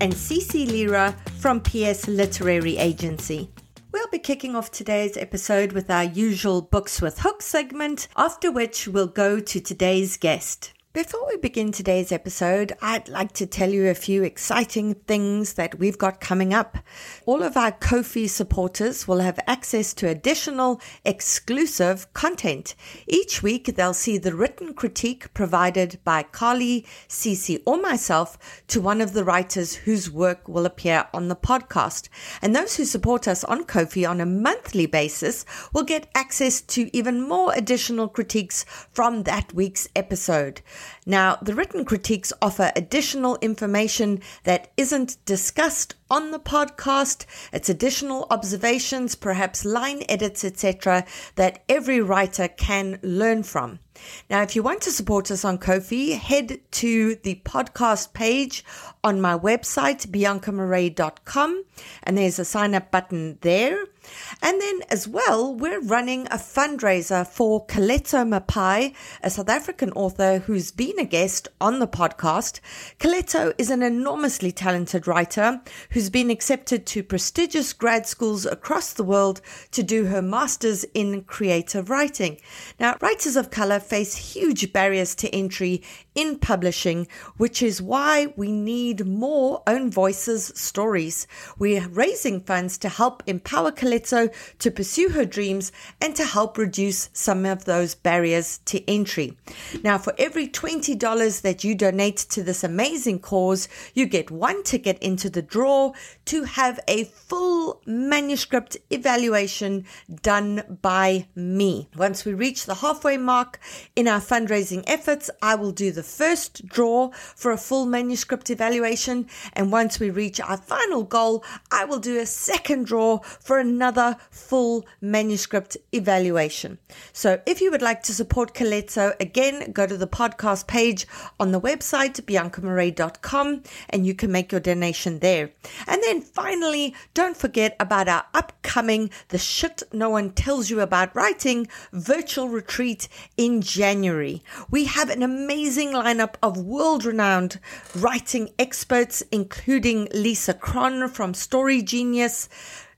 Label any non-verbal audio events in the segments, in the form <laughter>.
and Cece Lyra from PS Literary Agency. We'll be kicking off today's episode with our usual Books with Hook segment, after which we'll go to today's guest. Before we begin today's episode, I'd like to tell you a few exciting things that we've got coming up. All of our Ko-fi supporters will have access to additional exclusive content. Each week, they'll see the written critique provided by Carly, Cece, or myself to one of the writers whose work will appear on the podcast. And those who support us on Ko-fi on a monthly basis will get access to even more additional critiques from that week's episode. Now, the written critiques offer additional information that isn't discussed on the podcast. It's additional observations, perhaps line edits, etc., that every writer can learn from. Now, if you want to support us on Ko-fi, head to the podcast page on my website, biancamarais.com, and there's a sign up button there. And then as well, we're running a fundraiser for Coletto Mapai, a South African author who's been a guest on the podcast. Coletto is an enormously talented writer who's been accepted to prestigious grad schools across the world to do her master's in creative writing. Now, writers of color face huge barriers to entry in publishing, which is why we need more own voices stories. We're raising funds to help empower Coletto to pursue her dreams and to help reduce some of those barriers to entry. Now, for every $20 that you donate to this amazing cause, you get one ticket into the draw to have a full manuscript evaluation done by me. Once we reach the halfway mark in our fundraising efforts, I will do the first draw for a full manuscript evaluation. And once we reach our final goal, I will do a second draw for another full manuscript evaluation. So if you would like to support Coletto, again, go to the podcast page on the website, biancamarais.com, and you can make your donation there. And then finally, don't forget about our upcoming The Shit No One Tells You About Writing virtual retreat in January. We have an amazing lineup of world renowned writing experts, including Lisa Cron from Story Genius.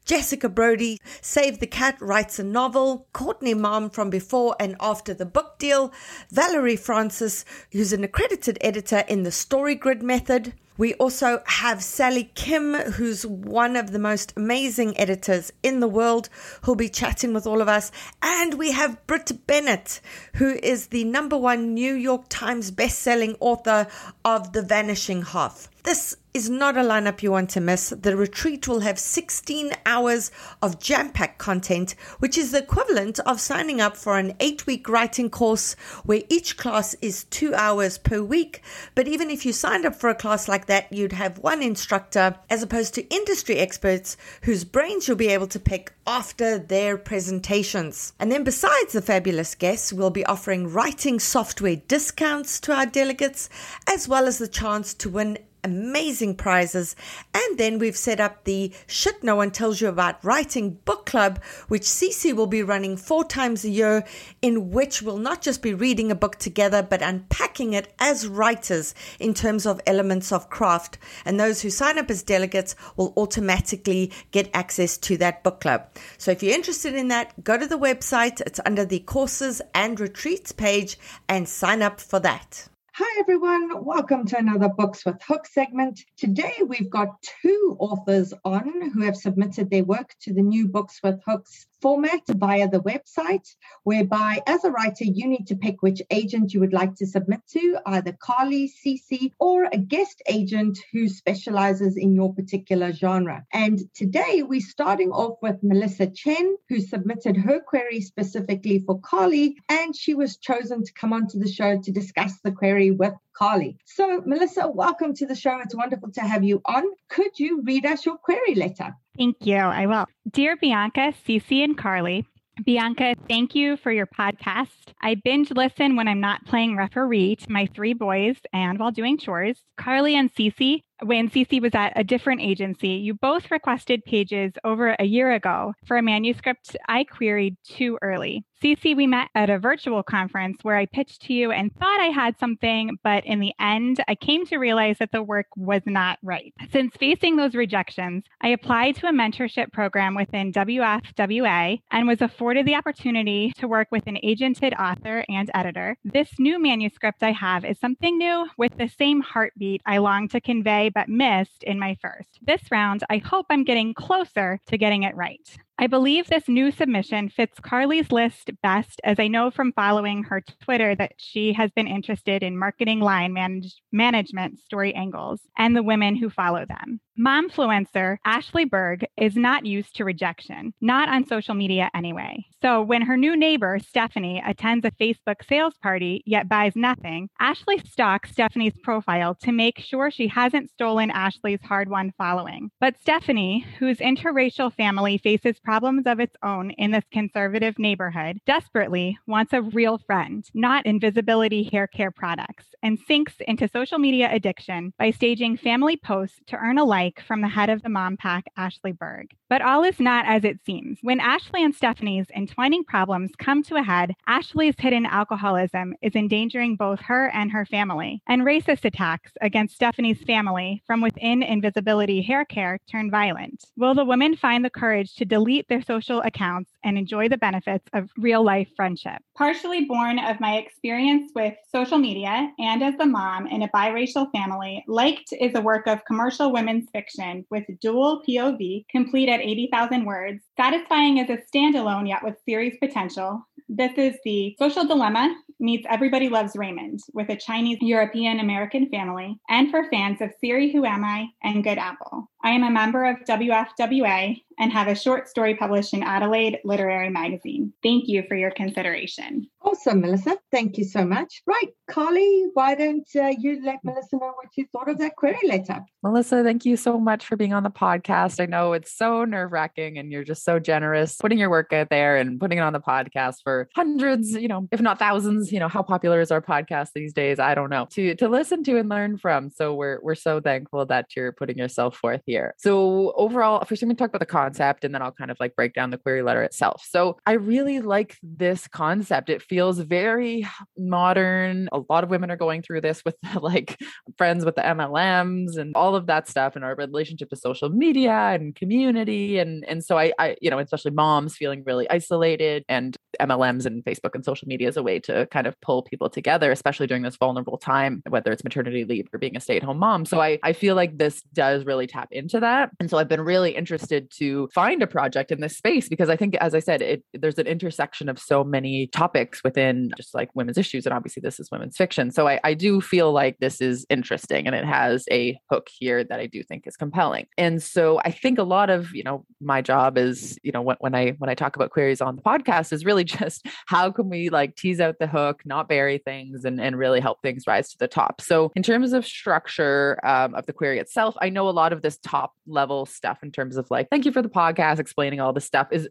Jessica Brody, Save the Cat, writes a novel. Courtney Maum from Before and After the Book Deal. Valerie Francis, who's an accredited editor in the Story Grid method. We also have Sally Kim, who's one of the most amazing editors in the world, who'll be chatting with all of us. And we have Brit Bennett, who is the number one New York Times best-selling author of The Vanishing Half. This is not a lineup you want to miss. The retreat will have 16 hours of jam packed content, which is the equivalent of signing up for an eight week writing course where each class is two hours per week. But even if you signed up for a class like that, you'd have one instructor as opposed to industry experts whose brains you'll be able to pick after their presentations. And then, besides the fabulous guests, we'll be offering writing software discounts to our delegates, as well as the chance to win amazing prizes. And then we've set up the Shit No One Tells You About Writing book club, which Cece will be running four times a year, in which we'll not just be reading a book together, but unpacking it as writers in terms of elements of craft. And those who sign up as delegates will automatically get access to that book club. So if you're interested in that, go to the website. It's under the courses and retreats page and sign up for that. Hi, everyone. Welcome to another Books with Hook segment. Today, we've got two authors on who have submitted their work to the new Books with Hooks format via the website, whereby as a writer, you need to pick which agent you would like to submit to, either Carly, Cece, or a guest agent who specializes in your particular genre. And today we're starting off with Melissa Chen, who submitted her query specifically for Carly, and she was chosen to come onto the show to discuss the query with Carly. So, Melissa, welcome to the show. It's wonderful to have you on. Could you read us your query letter? Thank you. I will. Dear Bianca, Cece, and Carly, Bianca, thank you for your podcast. I binge listen when I'm not playing referee to my three boys and while doing chores. Carly and Cece, when Cece was at a different agency, you both requested pages over a year ago for a manuscript I queried too early. Cece, we met at a virtual conference where I pitched to you and thought I had something, but in the end, I came to realize that the work was not right. Since facing those rejections, I applied to a mentorship program within WFWA and was afforded the opportunity to work with an agented author and editor. This new manuscript I have is something new with the same heartbeat I long to convey but missed in my first. This round, I hope I'm getting closer to getting it right. I believe this new submission fits Carly's list best, as I know from following her Twitter that she has been interested in marketing line manage- management story angles and the women who follow them. Momfluencer Ashley Berg is not used to rejection, not on social media anyway. So when her new neighbor, Stephanie, attends a Facebook sales party yet buys nothing, Ashley stalks Stephanie's profile to make sure she hasn't stolen Ashley's hard won following. But Stephanie, whose interracial family faces problems of its own in this conservative neighborhood, desperately wants a real friend, not invisibility hair care products, and sinks into social media addiction by staging family posts to earn a like from the head of the mom pack, Ashley Berg. But all is not as it seems. When Ashley and Stephanie's entwining problems come to a head, Ashley's hidden alcoholism is endangering both her and her family, and racist attacks against Stephanie's family from within Invisibility Hair Care turn violent. Will the women find the courage to delete delete their social accounts and enjoy the benefits of real life friendship. Partially born of my experience with social media and as a mom in a biracial family, Liked is a work of commercial women's fiction with dual POV, complete at 80,000 words, satisfying as a standalone yet with series potential. This is the social dilemma meets Everybody Loves Raymond with a Chinese European American family, and for fans of Siri Who Am I and Good Apple. I am a member of WFWA and have a short story published in Adelaide Literary Magazine. Thank you for your consideration. Awesome, Melissa. Thank you so much. Right, Carly, why don't uh, you let Melissa know what you thought of that query letter? Melissa, thank you so much for being on the podcast. I know it's so nerve wracking and you're just so generous putting your work out there and putting it on the podcast for hundreds, you know, if not thousands. You know, how popular is our podcast these days? I don't know. To to listen to and learn from. So we're we're so thankful that you're putting yourself forth here. So overall, first I'm going to talk about the concept and then I'll kind of like break down the query letter itself. So I really like this concept. It feels very modern. A lot of women are going through this with <laughs> like friends with the MLMs and all of that stuff and our relationship to social media and community. And, and so I, I, you know, especially moms feeling really isolated and MLMs and Facebook and social media is a way to kind of pull people together, especially during this vulnerable time, whether it's maternity leave or being a stay at home mom. So I, I feel like this does really tap into that. And so I've been really interested to find a project in this space because I think, as I said, it, there's an intersection of so many topics within just like women's issues. And obviously, this is women's fiction. So I, I do feel like this is interesting and it has a hook here that I do think is compelling. And so I think a lot of, you know, my job is, you know, when, when I when I talk about queries on the podcast is really <laughs> just how can we like tease out the hook, not bury things, and, and really help things rise to the top. So in terms of structure um, of the query itself, I know a lot of this top level stuff in terms of like, thank you for the podcast, explaining all this stuff is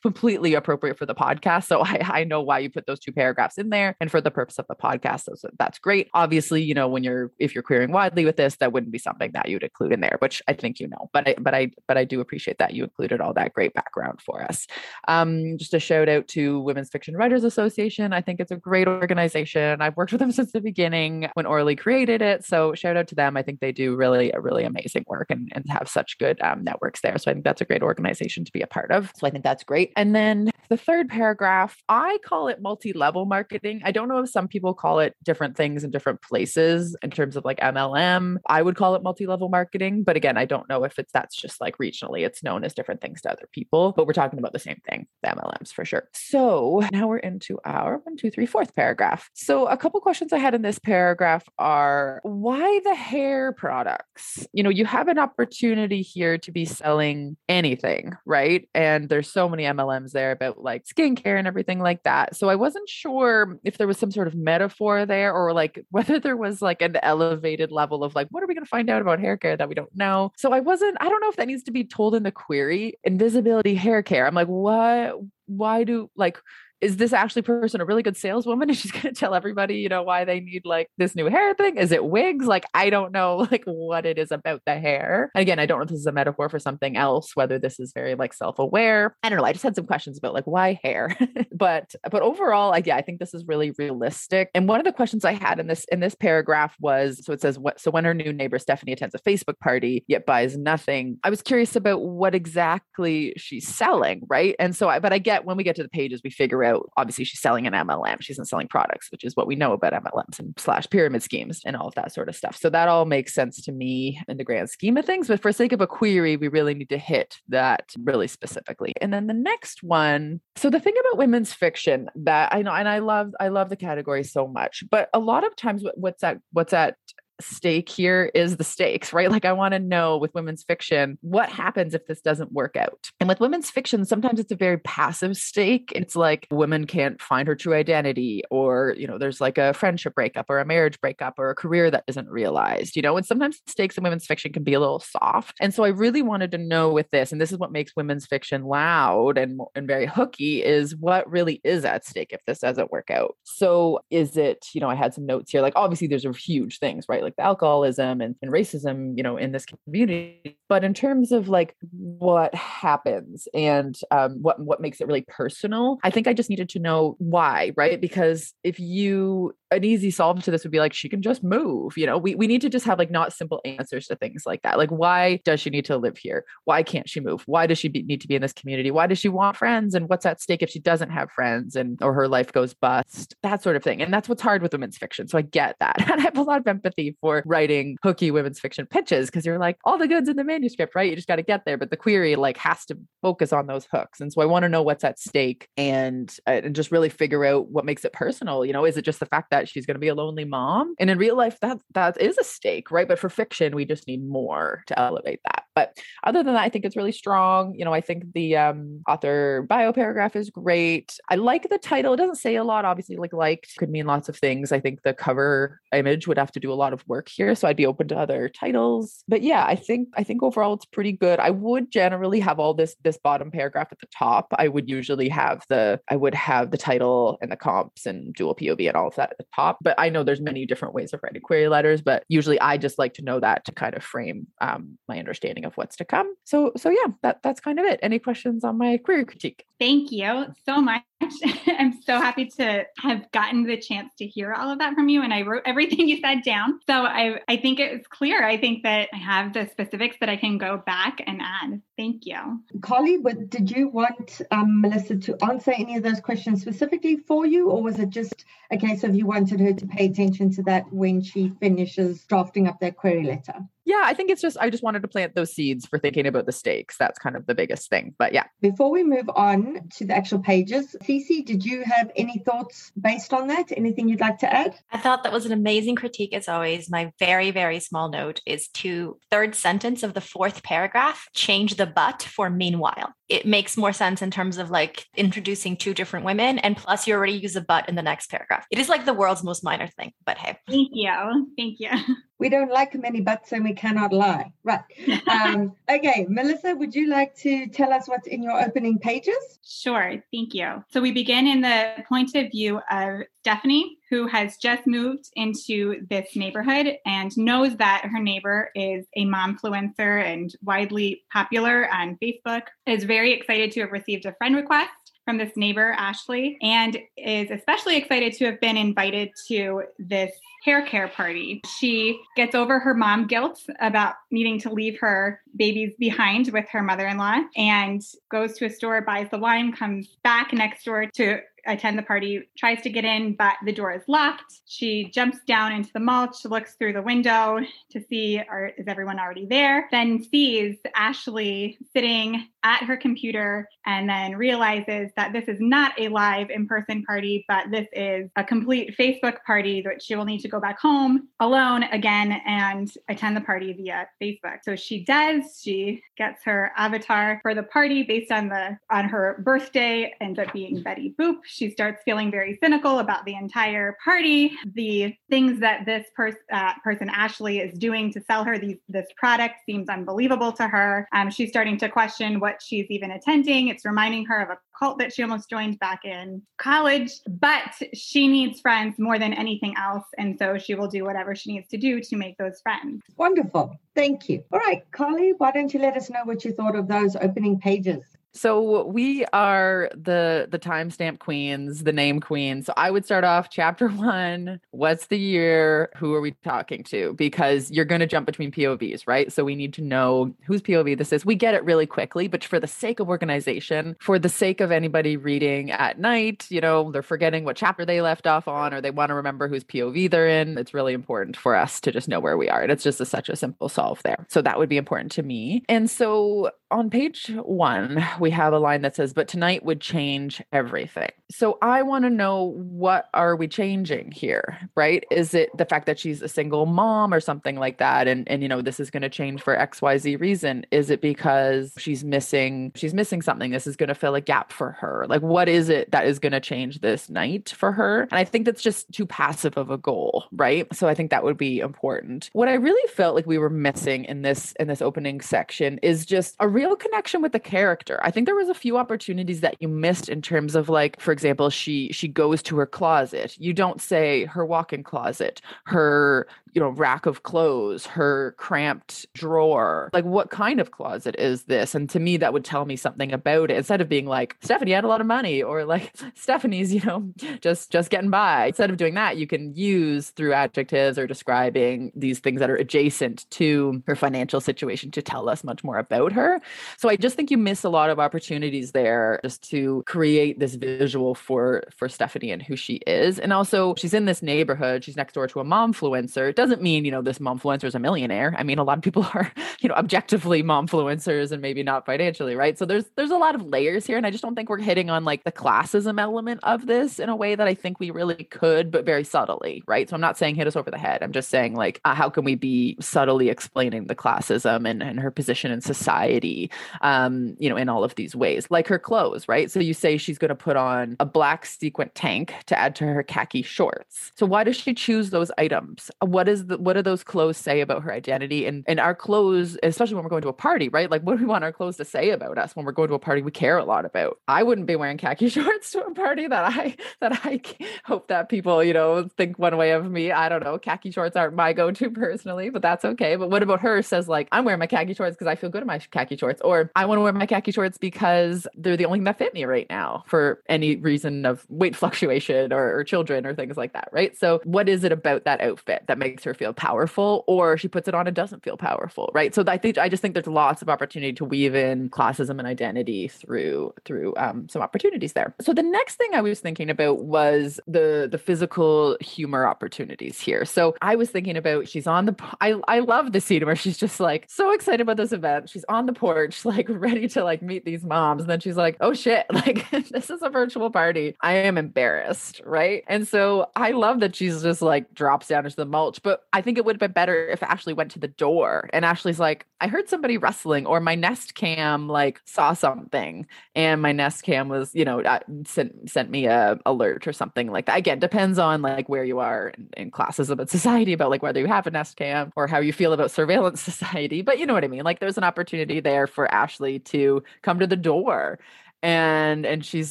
completely appropriate for the podcast. So <laughs> I, I know why you put those two paragraphs in there. And for the purpose of the podcast, so that's great. Obviously, you know, when you're, if you're querying widely with this, that wouldn't be something that you'd include in there, which I think you know, but I, but I, but I do appreciate that you included all that great background for us. Um, just a shout out to Women's Fiction Writers Association. I think it's a great organization. I've worked with them <laughs> since the beginning when Orly created it. So shout out to them. I think they do really, really amazing work and, and have such good um, networks there. So I think that's a great organization to be a part of. So I think that's great. And then the third paragraph, I call it multi level marketing. I don't know if some people call it different things in different places in terms of like MLM. I would call it multi level marketing. But again, I don't know if it's that's just like regionally, it's known as different things to other people, but we're talking about the same thing, the MLMs for sure. So now we're into our one, two, three, fourth paragraph. So a couple questions I had in this paragraph are why the hair products? You know, you have an opportunity here to be selling anything, right? And there's so many MLMs there about like skincare and everything like that. So I wasn't sure if there was some sort of metaphor there or like <laughs> whether there was like an elevated level of like, what are we going to find out about hair care that we don't know? So I wasn't, I don't know if that needs to be told in the query. Invisibility hair care. I'm like, what? Why do like is this actually person a really good saleswoman? <laughs> And she's going to tell everybody, you know, why they need like this new hair thing? Is it wigs? Like, I don't know, <laughs> like what it is about the hair. And again, I don't know if this is a metaphor for something else, whether this is very like self-aware. I don't know. I just had some questions about like why hair, <laughs> but but overall, like yeah, I think this is really realistic. And one of the questions I had in this in this paragraph was, so it says, what? So when her new neighbor Stephanie attends a Facebook party yet buys nothing, I was curious about what exactly she's selling, right? And so I, but I get when we get to the pages, we figure out obviously she's selling an MLM. She's not selling products, which is what we know about MLMs and slash pyramid schemes and all of that sort of stuff. So that all makes sense to me in the grand scheme of things. But for sake of a query, we really need to hit that really specifically. And then the next one. So the thing about women's fiction that I know, and I love, I love the category so much, but a lot of times what's at what's at stake here is the stakes, right? Like, I want to know with women's fiction, what happens if this doesn't work out? And with women's fiction, sometimes it's a very passive stake. It's like women can't find her true identity, or, you know, there's like a friendship breakup or a marriage breakup or a career that isn't realized, you know, and sometimes stakes in women's fiction can be a little soft. And so I really wanted to know with this, and this is what makes women's fiction loud and, and very hooky, is what really is at stake if this doesn't work out. So is it, you know, I had some notes here, like obviously there's a huge things, right? Like the alcoholism and, and racism, you know, in this community. But in terms of like what happens and um, what what makes it really personal, I think I just needed to know why, right? Because if you an easy solve to this would be like she can just move you know? We, we need to just have like not simple answers to things like that. Like why does she need to live here? Why can't she move? Why does she be, need to be in this community? Why does she want friends? And what's at stake if she doesn't have friends and or her life goes bust? That sort of thing. And that's what's hard with women's fiction. So i get that. <laughs> And i have a lot of empathy for writing hooky women's fiction pitches because you're like all the goods in the manuscript right you just got to get there but the query like has to focus on those hooks and so i want to know what's at stake and uh, and just really figure out what makes it personal you know is it just the fact that that she's going to be a lonely mom. And in real life, that that is a stake, right? But for fiction, we just need more to elevate that. But other than that, I think it's really strong. You know, I think the um, author bio paragraph is great. I like the title. It doesn't say a lot, obviously. Like liked could mean lots of things. I think the cover image would have to do a lot of work here, so I'd be open to other titles. But yeah, I think I think overall it's pretty good. I would generally have all this this bottom paragraph at the top. I would usually have the I would have the title and the comps and dual POV and all of that at the top. But I know there's many different ways of writing query letters, but usually I just like to know that to kind of frame um, my understanding of what's to come. So so yeah, that that's kind of it. Any questions on my query critique? Thank you so much. <laughs> I'm so happy to have gotten the chance to hear all of that from you. And I wrote everything you said down. So I, I think it's clear. I think that I have the specifics that I can go back and add. Thank you. Carly, but did you want um, Melissa to answer any of those questions specifically for you? Or was it just a case of you wanted her to pay attention to that when she finishes drafting up that query letter? Yeah, I think it's just, I just wanted to plant those seeds for thinking about the stakes. That's kind of the biggest thing. But yeah. Before we move on to the actual pages, Cece, did you have any thoughts based on that? Anything you'd like to add? I thought that was an amazing critique as always. My very, very small note is to third sentence of the fourth paragraph, change the but for meanwhile. It makes more sense in terms of like introducing two different women. And plus, you already use a but in the next paragraph. It is like the world's most minor thing, but hey. Thank you. Thank you. <laughs> We don't like many buts and we cannot lie. Right. Um, <laughs> okay, Melissa, would you like to tell us what's in your opening pages? Sure. Thank you. So we begin in the point of view of Stephanie, who has just moved into this neighborhood and knows that her neighbor is a momfluencer and widely popular on Facebook, is very excited to have received a friend request from this neighbor, Ashley, and is especially excited to have been invited to this hair care party. She gets over her mom guilt about needing to leave her babies behind with her mother in law and goes to a store, buys the wine, comes back next door to attend the party, tries to get in, but the door is locked. She jumps down into the mulch, looks through the window to see are, is everyone already there, then sees Ashley sitting at her computer and then realizes that this is not a live in person party, but this is a complete Facebook party that she will need to go back home alone again and attend the party via Facebook. So she does, she gets her avatar for the party based on the on her birthday, ends up being Betty Boop. She starts feeling very cynical about the entire party, the things that this pers- uh, person, Ashley, is doing to sell her these, this product seems unbelievable to her. Um, she's starting to question what she's even attending. It's reminding her of a cult that she almost joined back in college, but she needs friends more than anything else. And so she will do whatever she needs to do to make those friends. Wonderful. Thank you. All right, Carly, why don't you let us know what you thought of those opening pages? So we are the the timestamp queens, the name queens. So I would start off chapter <laughs> one. What's the year? Who are we talking to? Because you're going to jump between POVs, right? So we need to know whose POV this is. We get it really quickly, but for the sake of organization, for the sake of anybody reading at night, you know, they're forgetting what chapter they left off on, or they want to remember whose POV they're in. It's really important for us to just know where we are, and it's just a, such a simple solve there. So that would be important to me. And so on page one, we have a line that says, but tonight would change everything. So I want to know what are we changing here, right? Is it the fact that she's a single mom or something like that? And, and you know, this is going to change for XYZ reason. Is it because she's missing, she's missing something? This is going to fill a gap for her. Like, what is it that is going to change this night for her? And I think that's just too passive of a goal, right? So I think that would be important. What I really felt like we were missing in this, in this opening section is just a real connection with the character. I think there was a few opportunities that you missed in terms of like, for example, she she goes to her closet. You don't say her walk-in closet, her you know rack of clothes, her cramped drawer. Like, what kind of closet is this? And to me, that would tell me something about it instead of being like Stephanie had a lot of money or like <laughs> Stephanie's you know just just getting by. Instead of doing that, you can use through adjectives or describing these things that are adjacent to her financial situation to tell us much more about her. So I just think you miss a lot of opportunities there just to create this visual for for Stephanie and who she is. And also she's in this neighborhood, she's next door to a momfluencer. It doesn't mean, you know, this momfluencer is a millionaire. I mean, a lot of people <laughs> are, you know, objectively momfluencers and maybe not financially, right? So there's there's a lot of layers here and I just don't think we're hitting on like the classism element of this in a way that I think we really could, but very subtly, right? So I'm not saying hit us over the head. I'm just saying like uh, how can we be subtly explaining the classism and, and her position in society um, you know, in all of these ways, like her clothes, right? So you say she's going to put on a black sequin tank to add to her khaki shorts. So why does she choose those items? What is the what do those clothes say about her identity? And and our clothes, especially when we're going to a party, right? Like what do we want our clothes to say about us when we're going to a party we care a lot about? I wouldn't be wearing khaki <laughs> shorts to a party that I that I <laughs> hope that people, you know, think one way of me. I don't know. Khaki shorts aren't my go-to personally, but that's okay. But what about her says like, I'm wearing my khaki shorts because I feel good in my khaki shorts, or I want to wear my khaki shorts because they're the only thing that fit me right now for any reason of weight fluctuation or, or children or things like that, right? So what is it about that outfit that makes her feel powerful, or she puts it on and doesn't feel powerful, right? So I think I just think there's lots of opportunity to weave in classism and identity through through um, some opportunities there. So the next thing I was thinking about was the the physical humor opportunities here. So I was thinking about she's on the I I love the scene where she's just like so excited about this event. She's on the porch, <laughs> like ready to like meet these moms. And then she's like, oh shit, <laughs> like this is a virtual party. I am embarrassed, right? And so I love that she's just like drops down into the mulch. But I think it would have been better if Ashley went to the door and Ashley's like, I heard somebody rustling, or my Nest Cam like saw something, and my Nest Cam was, you know, uh, sent sent me a alert or something like that. Again, depends on like where you are in, in classes about society, about like whether you have a Nest Cam or how you feel about surveillance <laughs> society. But you know what I mean? Like there's an opportunity there for Ashley to come to the door and and she's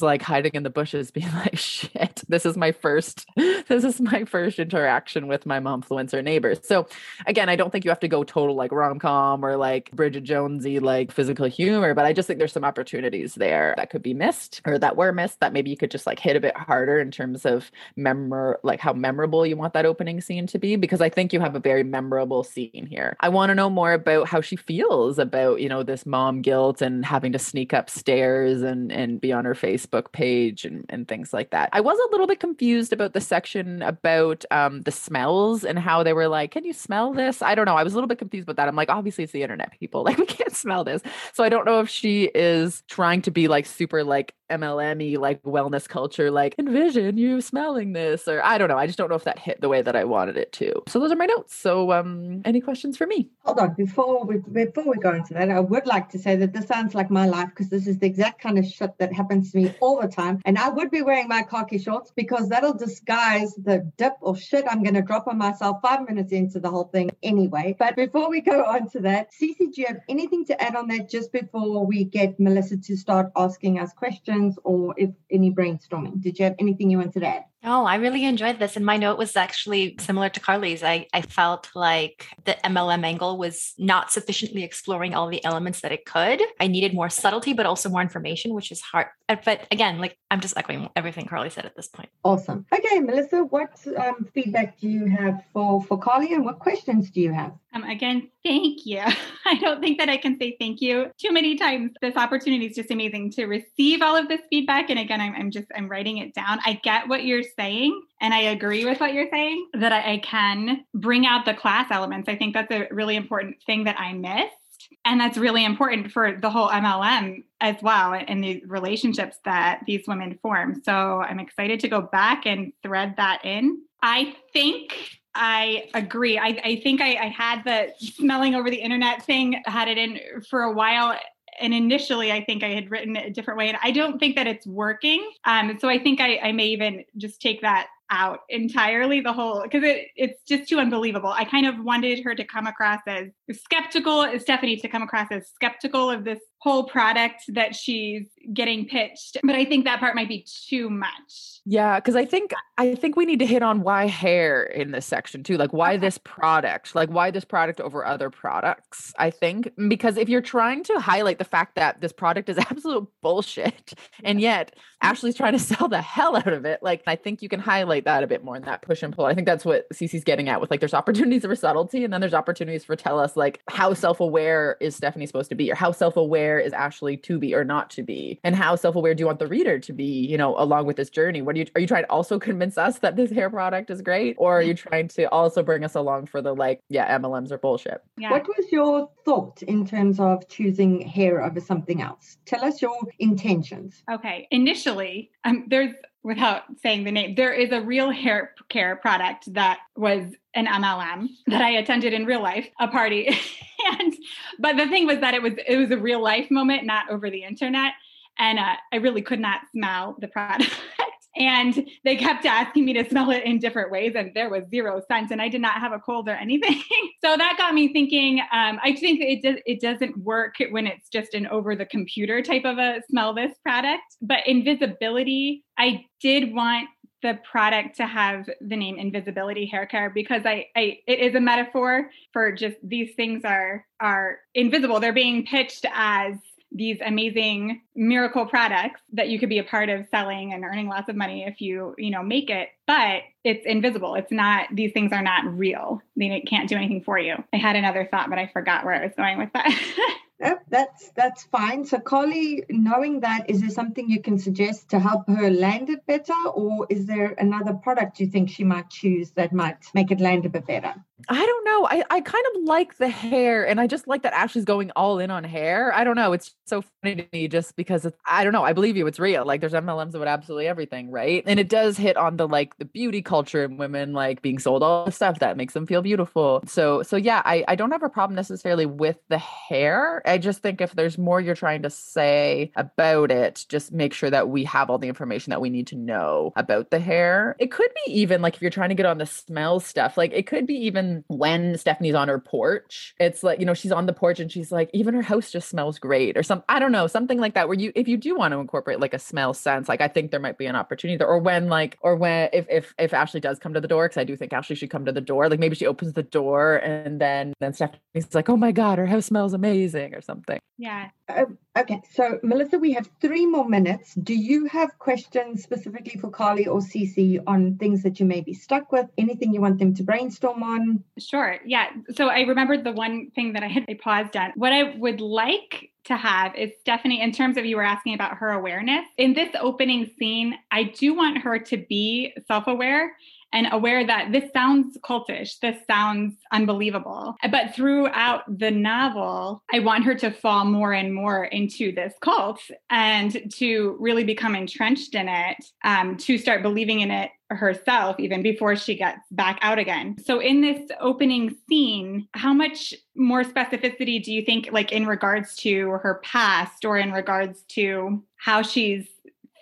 like hiding in the bushes <laughs> being like shit this is my first <laughs> this is my first interaction with my mom momfluencer neighbors so again i don't think you have to go total like rom-com or like bridget jonesy like physical humor but i just think there's some opportunities there that could be missed or that were missed that maybe you could just like hit a bit harder in terms of memor like how memorable you want that opening scene to be because i think you have a very memorable scene here. I want to know more about how she feels about you know this mom guilt and having to sneak upstairs and and, be on her Facebook page and, and things like that. I was a little bit confused about the section about um, the smells and how they were like, can you smell this? I don't know. I was a little bit confused about that. I'm like, obviously it's the internet people. <laughs> Like we can't smell this. So I don't know if she is trying to be like super like MLM like wellness culture, like envision you smelling this, or I don't know. I just don't know if that hit the way that I wanted it to. So those are my notes. So um any questions for me? Hold on, before we before we go into that, I would like to say that this sounds like my life because this is the exact kind of shit that happens to me all the time. And I would be wearing my khaki shorts because that'll disguise the dip or shit I'm gonna drop on myself five minutes into the whole thing anyway. But before we go on to that, Cece, do you have anything to add on that just before we get Melissa to start asking us questions? Questions or if any brainstorming. Did you have anything you wanted to add? Oh, I really enjoyed this. And my note was actually similar to Carly's. I, I felt like the MLM angle was not sufficiently exploring all the elements that it could. I needed more subtlety, but also more information, which is hard. Uh, but again, like I'm just echoing everything Carly said at this point. Awesome. Okay, Melissa, what um, feedback do you have for, for Carly and what questions do you have? Um, again, thank you. <laughs> I don't think that I can say thank you too many times. This opportunity is just amazing to receive all of this feedback. And again, I'm, I'm just, I'm writing it down. I get what you're saying and I agree with what you're saying that I, I can bring out the class elements. I think that's a really important thing that I missed. And that's really important for the whole MLM as well and the relationships that these women form. So I'm excited to go back and thread that in. I think I agree. I, I think I, I, had the smelling over the internet thing, had it in for a while and initially I think I had written it a different way, and I don't think that it's working. Um, so I think I, I may even just take that out entirely the whole because it, it's just too unbelievable i kind of wanted her to come across as skeptical stephanie to come across as skeptical of this whole product that she's getting pitched but i think that part might be too much. Yeah because i think i think we need to hit on why hair in this section too like why okay. this product like why this product over other products i think because if you're trying to highlight the fact that this product is <laughs> absolute bullshit and yet ashley's trying to <laughs> sell the hell out of it like i think you can highlight that a bit more in that push and pull. I think that's what Cece's getting at with like there's opportunities <laughs> for subtlety and then there's opportunities for tell us like how self-aware is stephanie supposed to be or how self-aware is Ashley to be or not to be? And how self-aware do you want the reader to be you know along with this journey? What are you are you trying to also <laughs> convince us that this hair product is great? Or are you trying to also bring us along for the like yeah mlms are bullshit? Yeah. what was your thought in terms of choosing hair over something else? Tell us your intentions. Okay initially um, there's without saying the name, there is a real hair care product that was an MLM that I attended in real life, a party. <laughs> and but the thing was that it was it was a real life moment, not over the internet. And uh, I really could not smell the product. <laughs> and they kept asking me to smell it in different ways and there was zero scent and i did not have a cold or anything. <laughs> So that got me thinking um, i think it, does, it doesn't work when it's just an over the computer type of a smell this product but invisibility i did want the product to have the name invisibility hair care because I, I it is a metaphor for just these things are are invisible. They're being pitched as these amazing miracle products that you could be a part of selling and earning lots of money if you you know make it but it's invisible it's not these things are not real they can't do anything for you i had another thought but i forgot where i was going with that <laughs> Yep, that's that's fine. So, Carly, knowing that, is there something you can suggest to help her land it better, or is there another product you think she might choose that might make it land a bit better? I don't know. I, I kind of like the hair, and I just like that Ashley's going all in on hair. I don't know. It's so funny to me just because I don't know. I believe you. It's real. Like there's MLMs about absolutely everything, right? And it does hit on the like the beauty culture and women like being sold all the stuff that makes them feel beautiful. So so yeah, I I don't have a problem necessarily with the hair. I just think if there's more you're trying to say about it, just make sure that we have all the information that we need to know about the hair. It could be even like if you're trying to get on the smell stuff, like it could be even when Stephanie's on her porch. It's like, you know, she's on the porch and she's like, even her house just smells great or something. I don't know, something like that where you if you do want to incorporate like a smell sense, like I think there might be an opportunity there. Or when like or when if if if Ashley does come to the door, because I do think Ashley should come to the door, like maybe she opens the door and then then Stephanie's like, oh my God, her house smells amazing or something. Yeah. Uh, okay. So, Melissa, we have three more minutes. Do you have questions specifically for Carly or Cece on things that you may be stuck with? Anything you want them to brainstorm on? Sure. Yeah. So, I remembered the one thing that I had <laughs> paused on. What I would like to have is Stephanie, in terms of you were asking about her awareness, in this opening scene, I do want her to be self aware and aware that this sounds cultish, this sounds unbelievable. But throughout the novel, I want her to fall more and more into this cult and to really become entrenched in it, um, to start believing in it herself even before she gets back out again. So in this opening scene, how much more specificity do you think like in regards to her past or in regards to how she's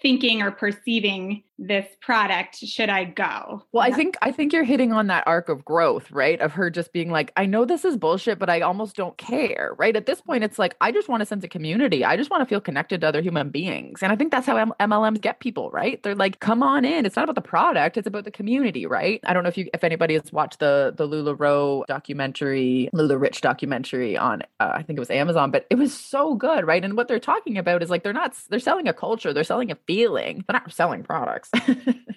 thinking or perceiving this product should i go? Well i think i think you're hitting on that arc of growth right? Of her just being like i know this is bullshit but i almost don't care right? At this point it's like i just want a sense of community. I just want to feel connected to other human beings. And i think that's how M- mlms get people right? They're like come on in. It's not about the product. It's about the community right? I don't know if you if anybody has watched the the LuLaRoe documentary LuLaRich documentary on uh, i think it was amazon but it was so good right? And what they're talking about is like they're not they're selling a culture. They're selling a feeling. They're not selling products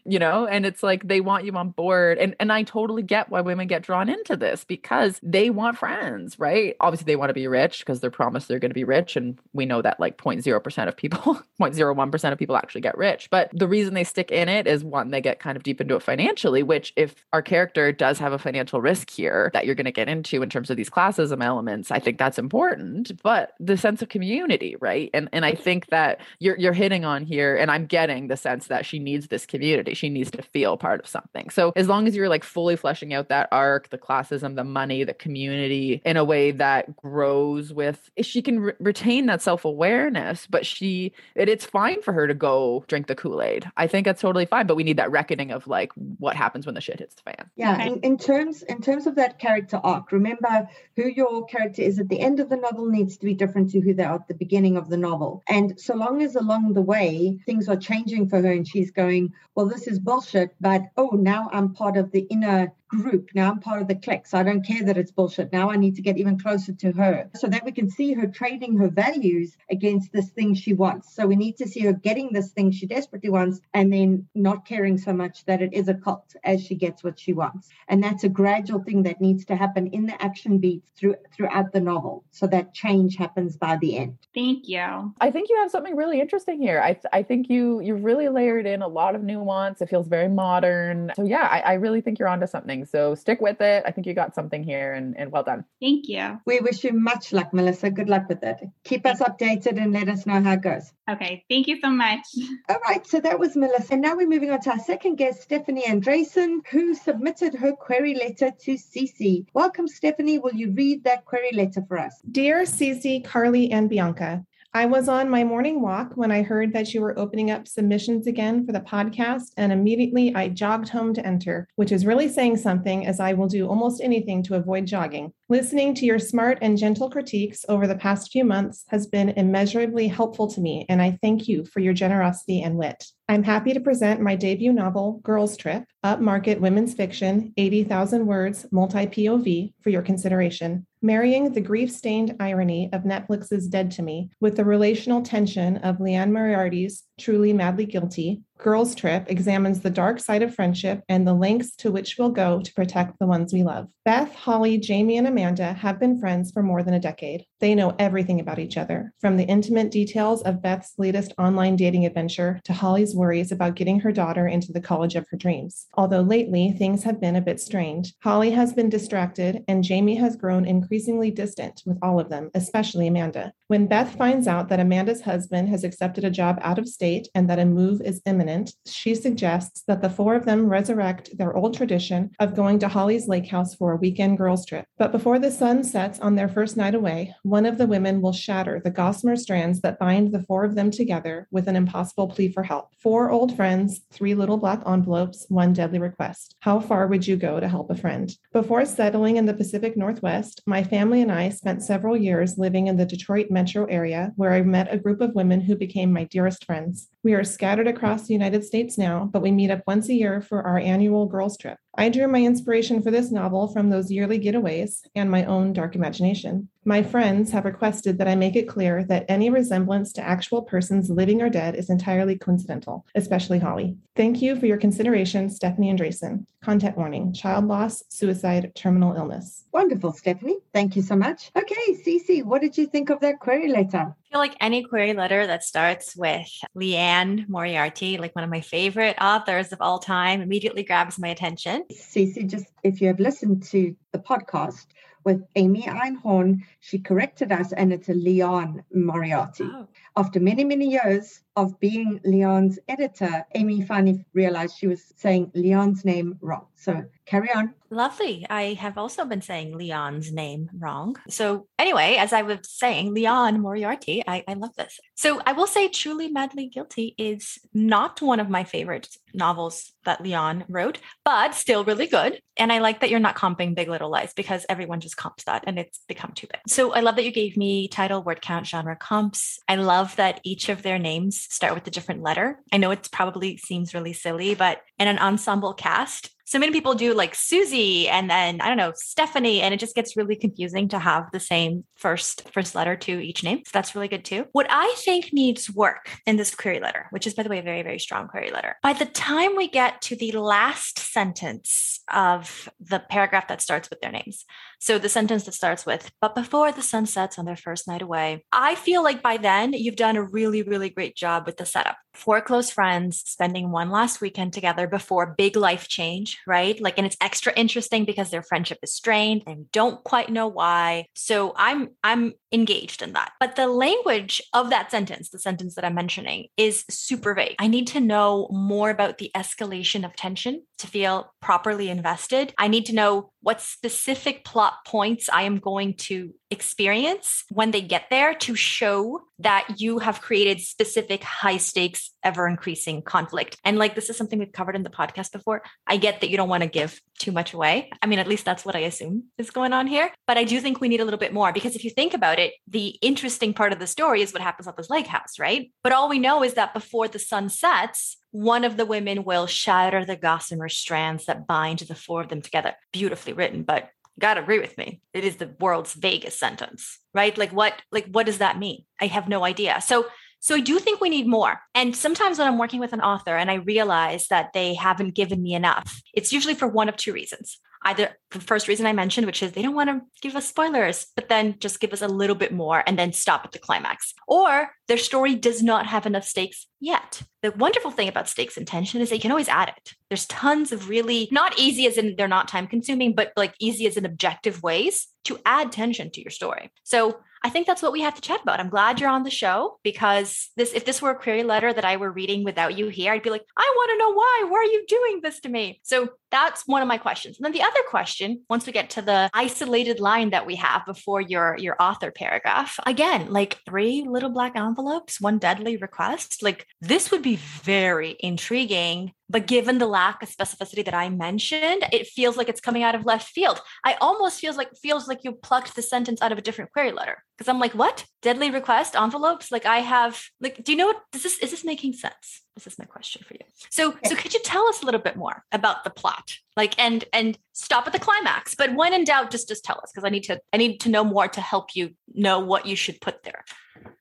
you know and it's like they want you on board. And and I totally get why women get drawn into this because they want friends right? Obviously they want to be rich because they're promised they're going to be rich and we know that like 0.0% of people <laughs> 0.01% of people actually get rich. But the reason they stick in it is one they get kind of deep into it financially which if our character does have a financial risk here that you're going to get into in terms of these classism elements I think that's important. But the sense of community right? And and I think that you're you're hitting on here and I'm getting the sense that she needs needs this community. She needs to feel part of something. So as long as you're like fully fleshing out that arc, the classism, the money, the community in a way that grows with, she can re- retain that self awareness, but she, it, it's fine for her to go drink the Kool Aid. I think that's totally fine. But we need that reckoning of like what happens when the shit hits the fan. Yeah. Okay. In, in terms, in terms of that character arc, remember who your character is at the end of the novel needs to be different to who they are at the beginning of the novel. And so long as along the way things are changing for her and she's going going, well, this is bullshit, but oh, now I'm part of the inner group. Now I'm part of the clique. So I don't care that it's bullshit. Now I need to get even closer to her so that we can see her trading her values against this thing she wants. So we need to see her getting this thing she desperately wants and then not caring so much that it is a cult as she gets what she wants. And that's a gradual thing that needs to happen in the action beats through throughout the novel so that change happens by the end. Thank you. I think you have something really interesting here. I, I think you you really layered in a lot of nuance. It feels very modern. So yeah, I, I really think you're onto something listening. So stick with it. I think you got something here and, and well done. Thank you. We wish you much luck, Melissa. Good luck with it. Keep us updated and let us know how it goes. Okay. Thank you so much. All right. So that was Melissa. And now we're moving on to our second guest, Stephanie Andresen, who submitted her query letter to Cece. Welcome, Stephanie. Will you read that query letter for us? Dear Cece, Carly, and Bianca, I was on my morning walk when I heard that you were opening up submissions again for the podcast, and immediately I jogged home to enter, which is really saying something as I will do almost anything to avoid jogging. Listening to your smart and gentle critiques over the past few months has been immeasurably helpful to me, and I thank you for your generosity and wit. I'm happy to present my debut novel, Girls Trip, upmarket women's fiction, 80,000 words, multi POV, for your consideration. Marrying the grief stained irony of Netflix's Dead to Me with the relational tension of Liane Moriarty's Truly Madly Guilty, Girls Trip examines the dark side of friendship and the lengths to which we'll go to protect the ones we love. Beth, Holly, Jamie, and Amanda have been friends for more than a decade. They know everything about each other, from the intimate details of Beth's latest online dating adventure to Holly's worries about getting her daughter into the college of her dreams. Although lately things have been a bit strained, Holly has been distracted and Jamie has grown increasingly distant with all of them, especially Amanda. When Beth finds out that Amanda's husband has accepted a job out of state and that a move is imminent, she suggests that the four of them resurrect their old tradition of going to Holly's lake house for a weekend girls' trip. But before the sun sets on their first night away, one of the women will shatter the gossamer strands that bind the four of them together with an impossible plea for help. Four old friends, three little black envelopes, one deadly request. How far would you go to help a friend? Before settling in the Pacific Northwest, my family and I spent several years living in the Detroit metro area where I met a group of women who became my dearest friends. We are scattered across the United States now, but we meet up once a year for our annual girls' trip. I drew my inspiration for this novel from those yearly getaways and my own dark imagination. My friends have requested that I make it clear that any resemblance to actual persons living or dead is entirely coincidental, especially Holly. Thank you for your consideration, Stephanie Andresen. Content warning child loss, suicide, terminal illness. Wonderful, Stephanie. Thank you so much. Okay, Cece, what did you think of that query letter? I feel like any query letter that starts with Liane Moriarty, like one of my favorite authors of all time, immediately grabs my attention. Cece, just if you have listened to the podcast with Amy Einhorn, she corrected us and it's a Liane Moriarty. Oh. After many, many years of being Liane's editor, Amy finally realized she was saying Liane's name wrong. So carry on. Lovely. I have also been saying Liane's name wrong. So, anyway, as I was saying, Liane Moriarty, I, I love this. So, I will say Truly Madly Guilty is not one of my favorite novels that Liane wrote, but still really good. And I like that you're not comping Big Little Lies because everyone just comps that and it's become too big. So, I love that you gave me title, word count, genre comps. I love that each of their names start with a different letter. I know it probably seems really silly, but in an ensemble cast, so many people do like Susie and then I don't know Stephanie, and it just gets really confusing to have the same first first letter to each name. So that's really good too. What I think needs work in this query letter, which is by the way a very very strong query letter, by the time we get to the last sentence of the paragraph that starts with their names, so the sentence that starts with, but before the sun sets on their first night away, I feel like by then you've done a really, really great job with the setup. Four close friends spending one last weekend together before big life change, right? Like, and it's extra interesting because their friendship is strained and don't quite know why. So I'm, I'm engaged in that. But the language of that sentence, the sentence that I'm mentioning, is super vague. I need to know more about the escalation of tension to feel properly invested. I need to know what specific plot points I am going to experience when they get there to show that you have created specific high stakes, ever increasing conflict. And like this is something we've covered in the podcast before. I get that you don't want to give too much away. I mean, at least that's what I assume is going on here. But I do think we need a little bit more because if you think about it, the interesting part of the story is what happens at this lake house, right? But all we know is that before the sun sets, one of the women will shatter the gossamer strands that bind the four of them together. Beautifully written, but gotta agree with me it is the world's vaguest sentence right like what like what does that mean i have no idea so so i do think we need more and sometimes when i'm working with an author and i realize that they haven't given me enough it's usually for one of two reasons either the first reason I mentioned, which is they don't want to give us spoilers, but then just give us a little bit more and then stop at the climax. Or their story does not have enough stakes yet. The wonderful thing about stakes and tension is that you can always add it. There's tons of really not easy as in they're not time consuming, but like easy as in objective ways to add tension to your story. So I think that's what we have to chat about. I'm glad you're on the show because this, if this were a query letter that I were reading without you here, I'd be like, I want to know why. Why are you doing this to me? So that's one of my questions. And then the other question, once we get to the isolated line that we have before your your author paragraph, again, like three little black envelopes, one deadly request. Like this would be very intriguing but given the lack of specificity that I mentioned, it feels like it's coming out of left field. I almost feels like feels like you plucked the sentence out of a different query letter. Because I'm like, what? Deadly request envelopes? Like I have like, do you know what is this is this making sense? This is my question for you. So so could you tell us a little bit more about the plot? Like and and stop at the climax. But when in doubt, just just tell us because I need to I need to know more to help you know what you should put there.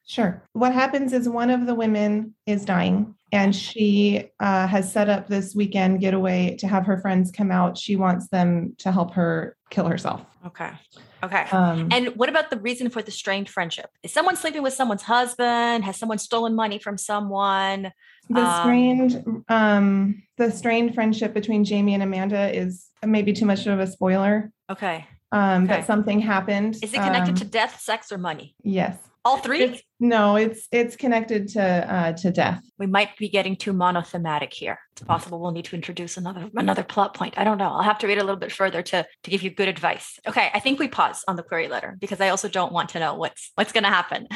Sure. What happens is one of the women is dying and she uh, has set up this weekend getaway to have her friends come out. She wants them to help her kill herself. Okay. Okay. Um, and what about the reason for the strained friendship? Is someone sleeping with someone's husband? Has someone stolen money from someone? The um, strained, um, the strained friendship between Jamie and Amanda is maybe too much of a spoiler. Okay. Um, okay. That something happened. Is it connected um, to death, sex, or money? Yes. All three? It's, no, it's it's connected to uh, to death. We might be getting too monothematic here. It's possible we'll need to introduce another another plot point. I don't know. I'll have to read a little bit further to to give you good advice. Okay, I think we pause on the query letter because I also don't want to know what's what's going to happen.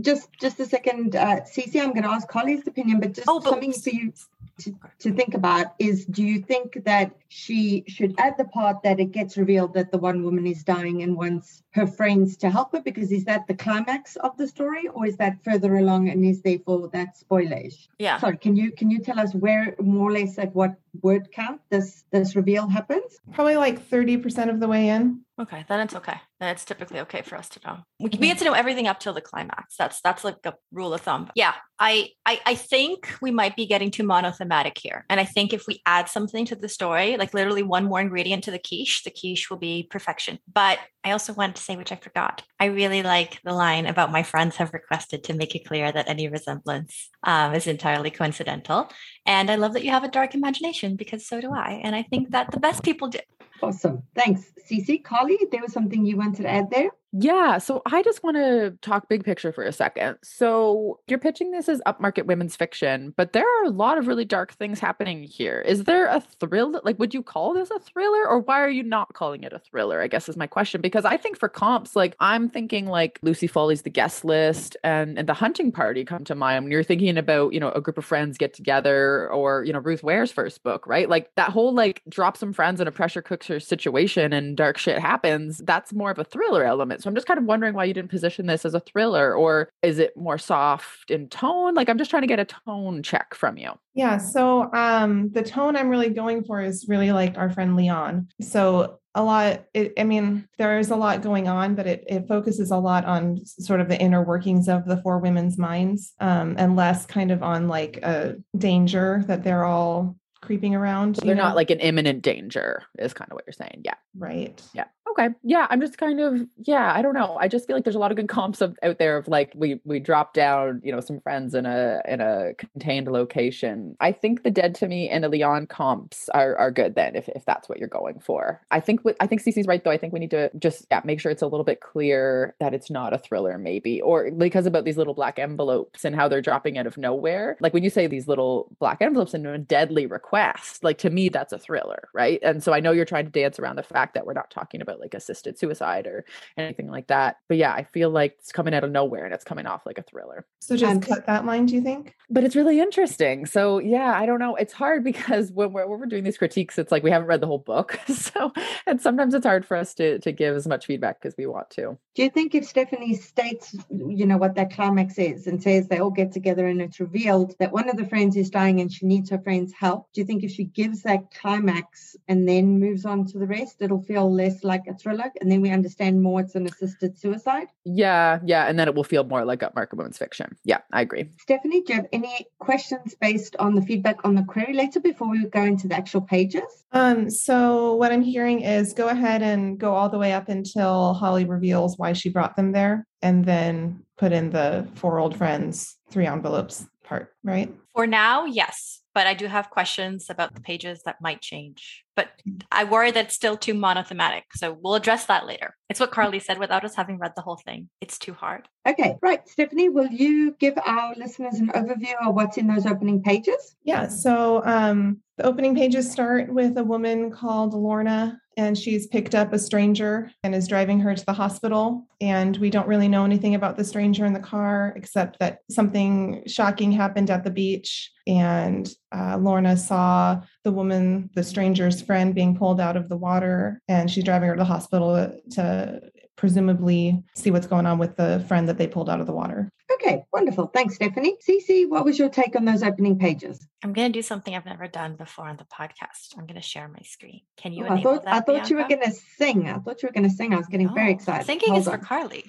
Just just a second, uh, Cece. I'm going to ask Carly's opinion, but just oh, but, something for you to, to think about is: Do you think that she should add the part that it gets revealed that the one woman is dying and wants her friends to help her? Because is that the climax of the story or is that further along and is therefore that spoilage? Yeah. Sorry can you can you tell us where more or less at what word count this this reveal happens? Probably like 30% of the way in okay then it's okay then it's typically okay for us to know we, we get to know everything up till the climax that's that's like a rule of thumb yeah I, I i think we might be getting too monothematic here and i think if we add something to the story like literally one more ingredient to the quiche the quiche will be perfection but i also want to say, which I forgot. I really like the line about my friends have requested to make it clear that any resemblance um, is entirely coincidental. And I love that you have a dark imagination because so do I. And I think that the best people do. Awesome. Thanks. Cece, Carly, there was something you wanted to add there? Yeah. So I just want to talk big picture for a second. So you're pitching this as upmarket women's fiction, but there are a lot of really dark things happening here. Is there a thrill? Like, would you call this a thriller or why are you not calling it a thriller? I guess is my question. Because I think for comps, like, I'm thinking like Lucy Foley's The Guest List and, and The Hunting Party come to mind when you're thinking about, you know, a group of friends get together or, you know, Ruth Ware's first book, right? Like that whole like drop some friends in a pressure cooker situation and dark shit happens. That's more of a thriller element. So I'm just kind of wondering why you didn't position this as a thriller or is it more soft in tone? Like I'm just trying to get a tone check from you. Yeah, so um the tone I'm really going for is really like our friend Liane. So a lot it, i mean there is a lot going on but it, it focuses a lot on sort of the inner workings of the four women's minds um, and less kind of on like a danger that they're all creeping around. they're know? not like an imminent danger, is kind of what you're saying. Yeah. Right. Yeah. Okay. Yeah. I'm just kind of, yeah, I don't know. I just feel like there's a lot of good comps of, out there of like we we drop down, you know, some friends in a in a contained location. I think the Dead to Me and the Liane comps are are good then if if that's what you're going for. I think I think Cece's right though. I think we need to just yeah, make sure it's a little bit clear that it's not a thriller maybe or because about these little black envelopes and how they're dropping out of nowhere. Like when you say these little black envelopes and a deadly request, like to me that's a thriller, right? And so I know you're trying to dance around the fact that we're not talking about like assisted suicide or anything like that. But yeah, I feel like it's coming out of nowhere and it's coming off like a thriller. So just um, cut that line, do you think? But it's really interesting. So yeah, I don't know. It's hard <laughs> because when we're, when we're doing these critiques, it's like we haven't read the whole book. <laughs> So and sometimes it's hard for us to to give as much feedback as we want to. Do you think if Stephanie states, you know, what that climax is and says they all get together and it's revealed that one of the friends is dying and she needs her friend's help, do you think if she gives that climax and then moves on to the rest, it'll feel less like a a thriller, and then we understand more it's an assisted suicide. Yeah, yeah, and then it will feel more like Upmarket Women's Fiction. Yeah, I agree. Stephanie, do you have any questions based on the feedback on the query letter before we go into the actual pages? Um, so what I'm hearing is go ahead and go all the way up until Holly reveals why she brought them there, and then put in the four old friends, three envelopes part, right? For now, yes but I do have questions about the pages that might change. But I worry that it's still too monothematic. So we'll address that later. It's what Carly said without us having read the whole thing. It's too hard. Okay, right. Stephanie, will you give our listeners an overview of what's in those opening pages? Yeah. So um, the opening pages start with a woman called Lorna and she's picked up a stranger and is driving her to the hospital. And we don't really know anything about the stranger in the car except that something shocking happened at the beach. And uh, Lorna saw the woman, the stranger's friend, being pulled out of the water, and she's driving her to the hospital to presumably see what's going on with the friend that they pulled out of the water. Okay, wonderful. Thanks, Stephanie. Cece, what was your take on those opening pages? I'm going to do something I've never done before on the podcast. I'm going to share my screen. Can you? Oh, I thought I thought Bianca? you were going to sing. I thought you were going to sing. I was getting very oh, excited. Singing Hold is on. for Carly.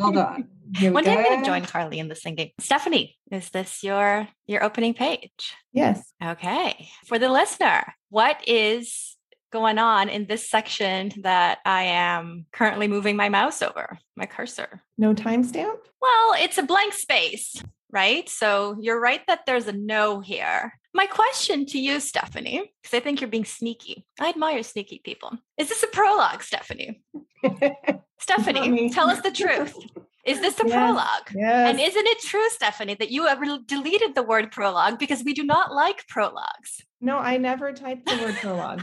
Hold on. One day I'm going to join Carly in the singing. Stephanie, is this your your opening page? Yes. Okay. For the listener, what is going on in this section that I am currently moving my mouse over, my cursor. No timestamp? Well, it's a blank space, right? So you're right that there's a no here. My question to you, Stephanie, because I think you're being sneaky. I admire sneaky people. Is this a prologue, Stephanie? <laughs> Stephanie, tell us the truth. Is this a yes, prologue? Yes. And isn't it true, Stephanie, that you have deleted the word prologue because we do not like prologues? No, I never typed the word prologue.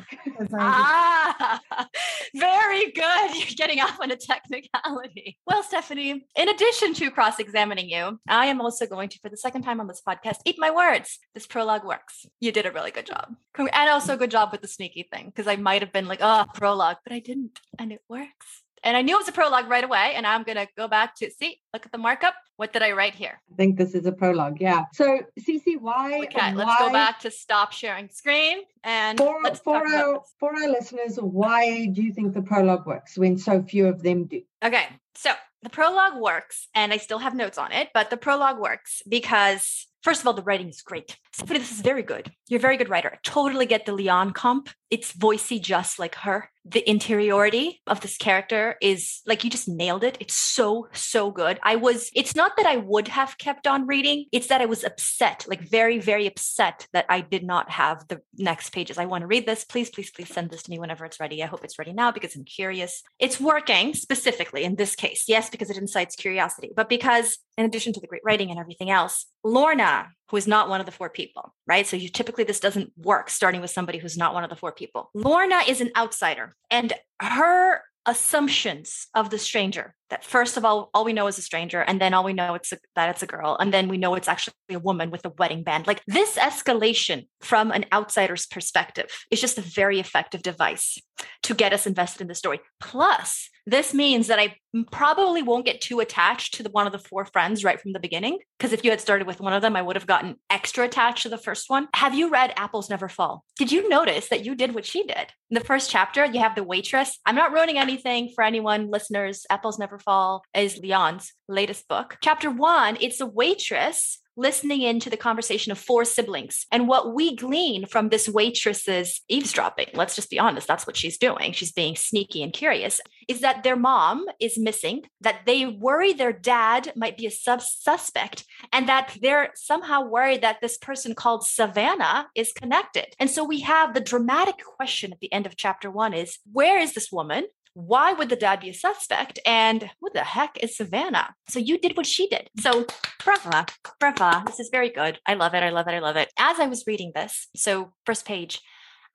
ah, <laughs> very good. <laughs> You're getting off on a technicality. Well, Stephanie, in addition to cross examining you, I am also going to, for the second time on this podcast, eat my words. This prologue works. You did a really good job. And also, good job with the sneaky thing, because I might have been like, oh, prologue, but I didn't. And it works. And I knew it was a prologue right away. And I'm going to go back to see, look at the markup. What did I write here? I think this is a prologue. Yeah. So, Cece, why? Okay, let's go back to stop sharing screen and for, let's for our, for our listeners, why do you think the prologue works when so few of them do? Okay. So, the prologue works, and I still have notes on it, but the prologue works because First of all, the writing is great. Stephanie, this is very good. You're a very good writer. I totally get the Liane comp. It's voicey just like her the interiority of this character is like you just nailed it. It's so, so good. I was, it's not that I would have kept on reading, it's that I was upset, like very, very upset that I did not have the next pages. I want to read this. Please, please, please send this to me whenever it's ready. I hope it's ready now because I'm curious. It's working specifically in this case. Yes, because it incites curiosity, but because in addition to the great writing and everything else, Lorna, who is not one of the four people, right? So you typically this doesn't work starting with somebody who's not one of the four people. Lorna is an outsider and her assumptions of the stranger that first of all all we know is a stranger and then all we know it's a, that it's a girl and then we know it's actually a woman with a wedding band like this escalation from an outsider's perspective is just a very effective device to get us invested in the story plus this means that I probably won't get too attached to the one of the four friends right from the beginning. Because if you had started with one of them, I would have gotten extra attached to the first one. Have you read Apples Never Fall? Did you notice that you did what she did? In the first chapter, you have the waitress. I'm not ruining anything for anyone, listeners. Apples Never Fall is Liane's latest book. Chapter one, it's a waitress listening into the conversation of four siblings. And what we glean from this waitress's eavesdropping, let's just be honest, that's what she's doing. She's being sneaky and curious, is that their mom is missing, that they worry their dad might be a sub suspect, and that they're somehow worried that this person called Savannah is connected. And so we have the dramatic question at the end of chapter one is where is this woman? Why would the dad be a suspect? And what the heck is Savannah? So you did what she did. So brava, brava. This is very good. I love it. I love it. I love it. As I was reading this, so first page,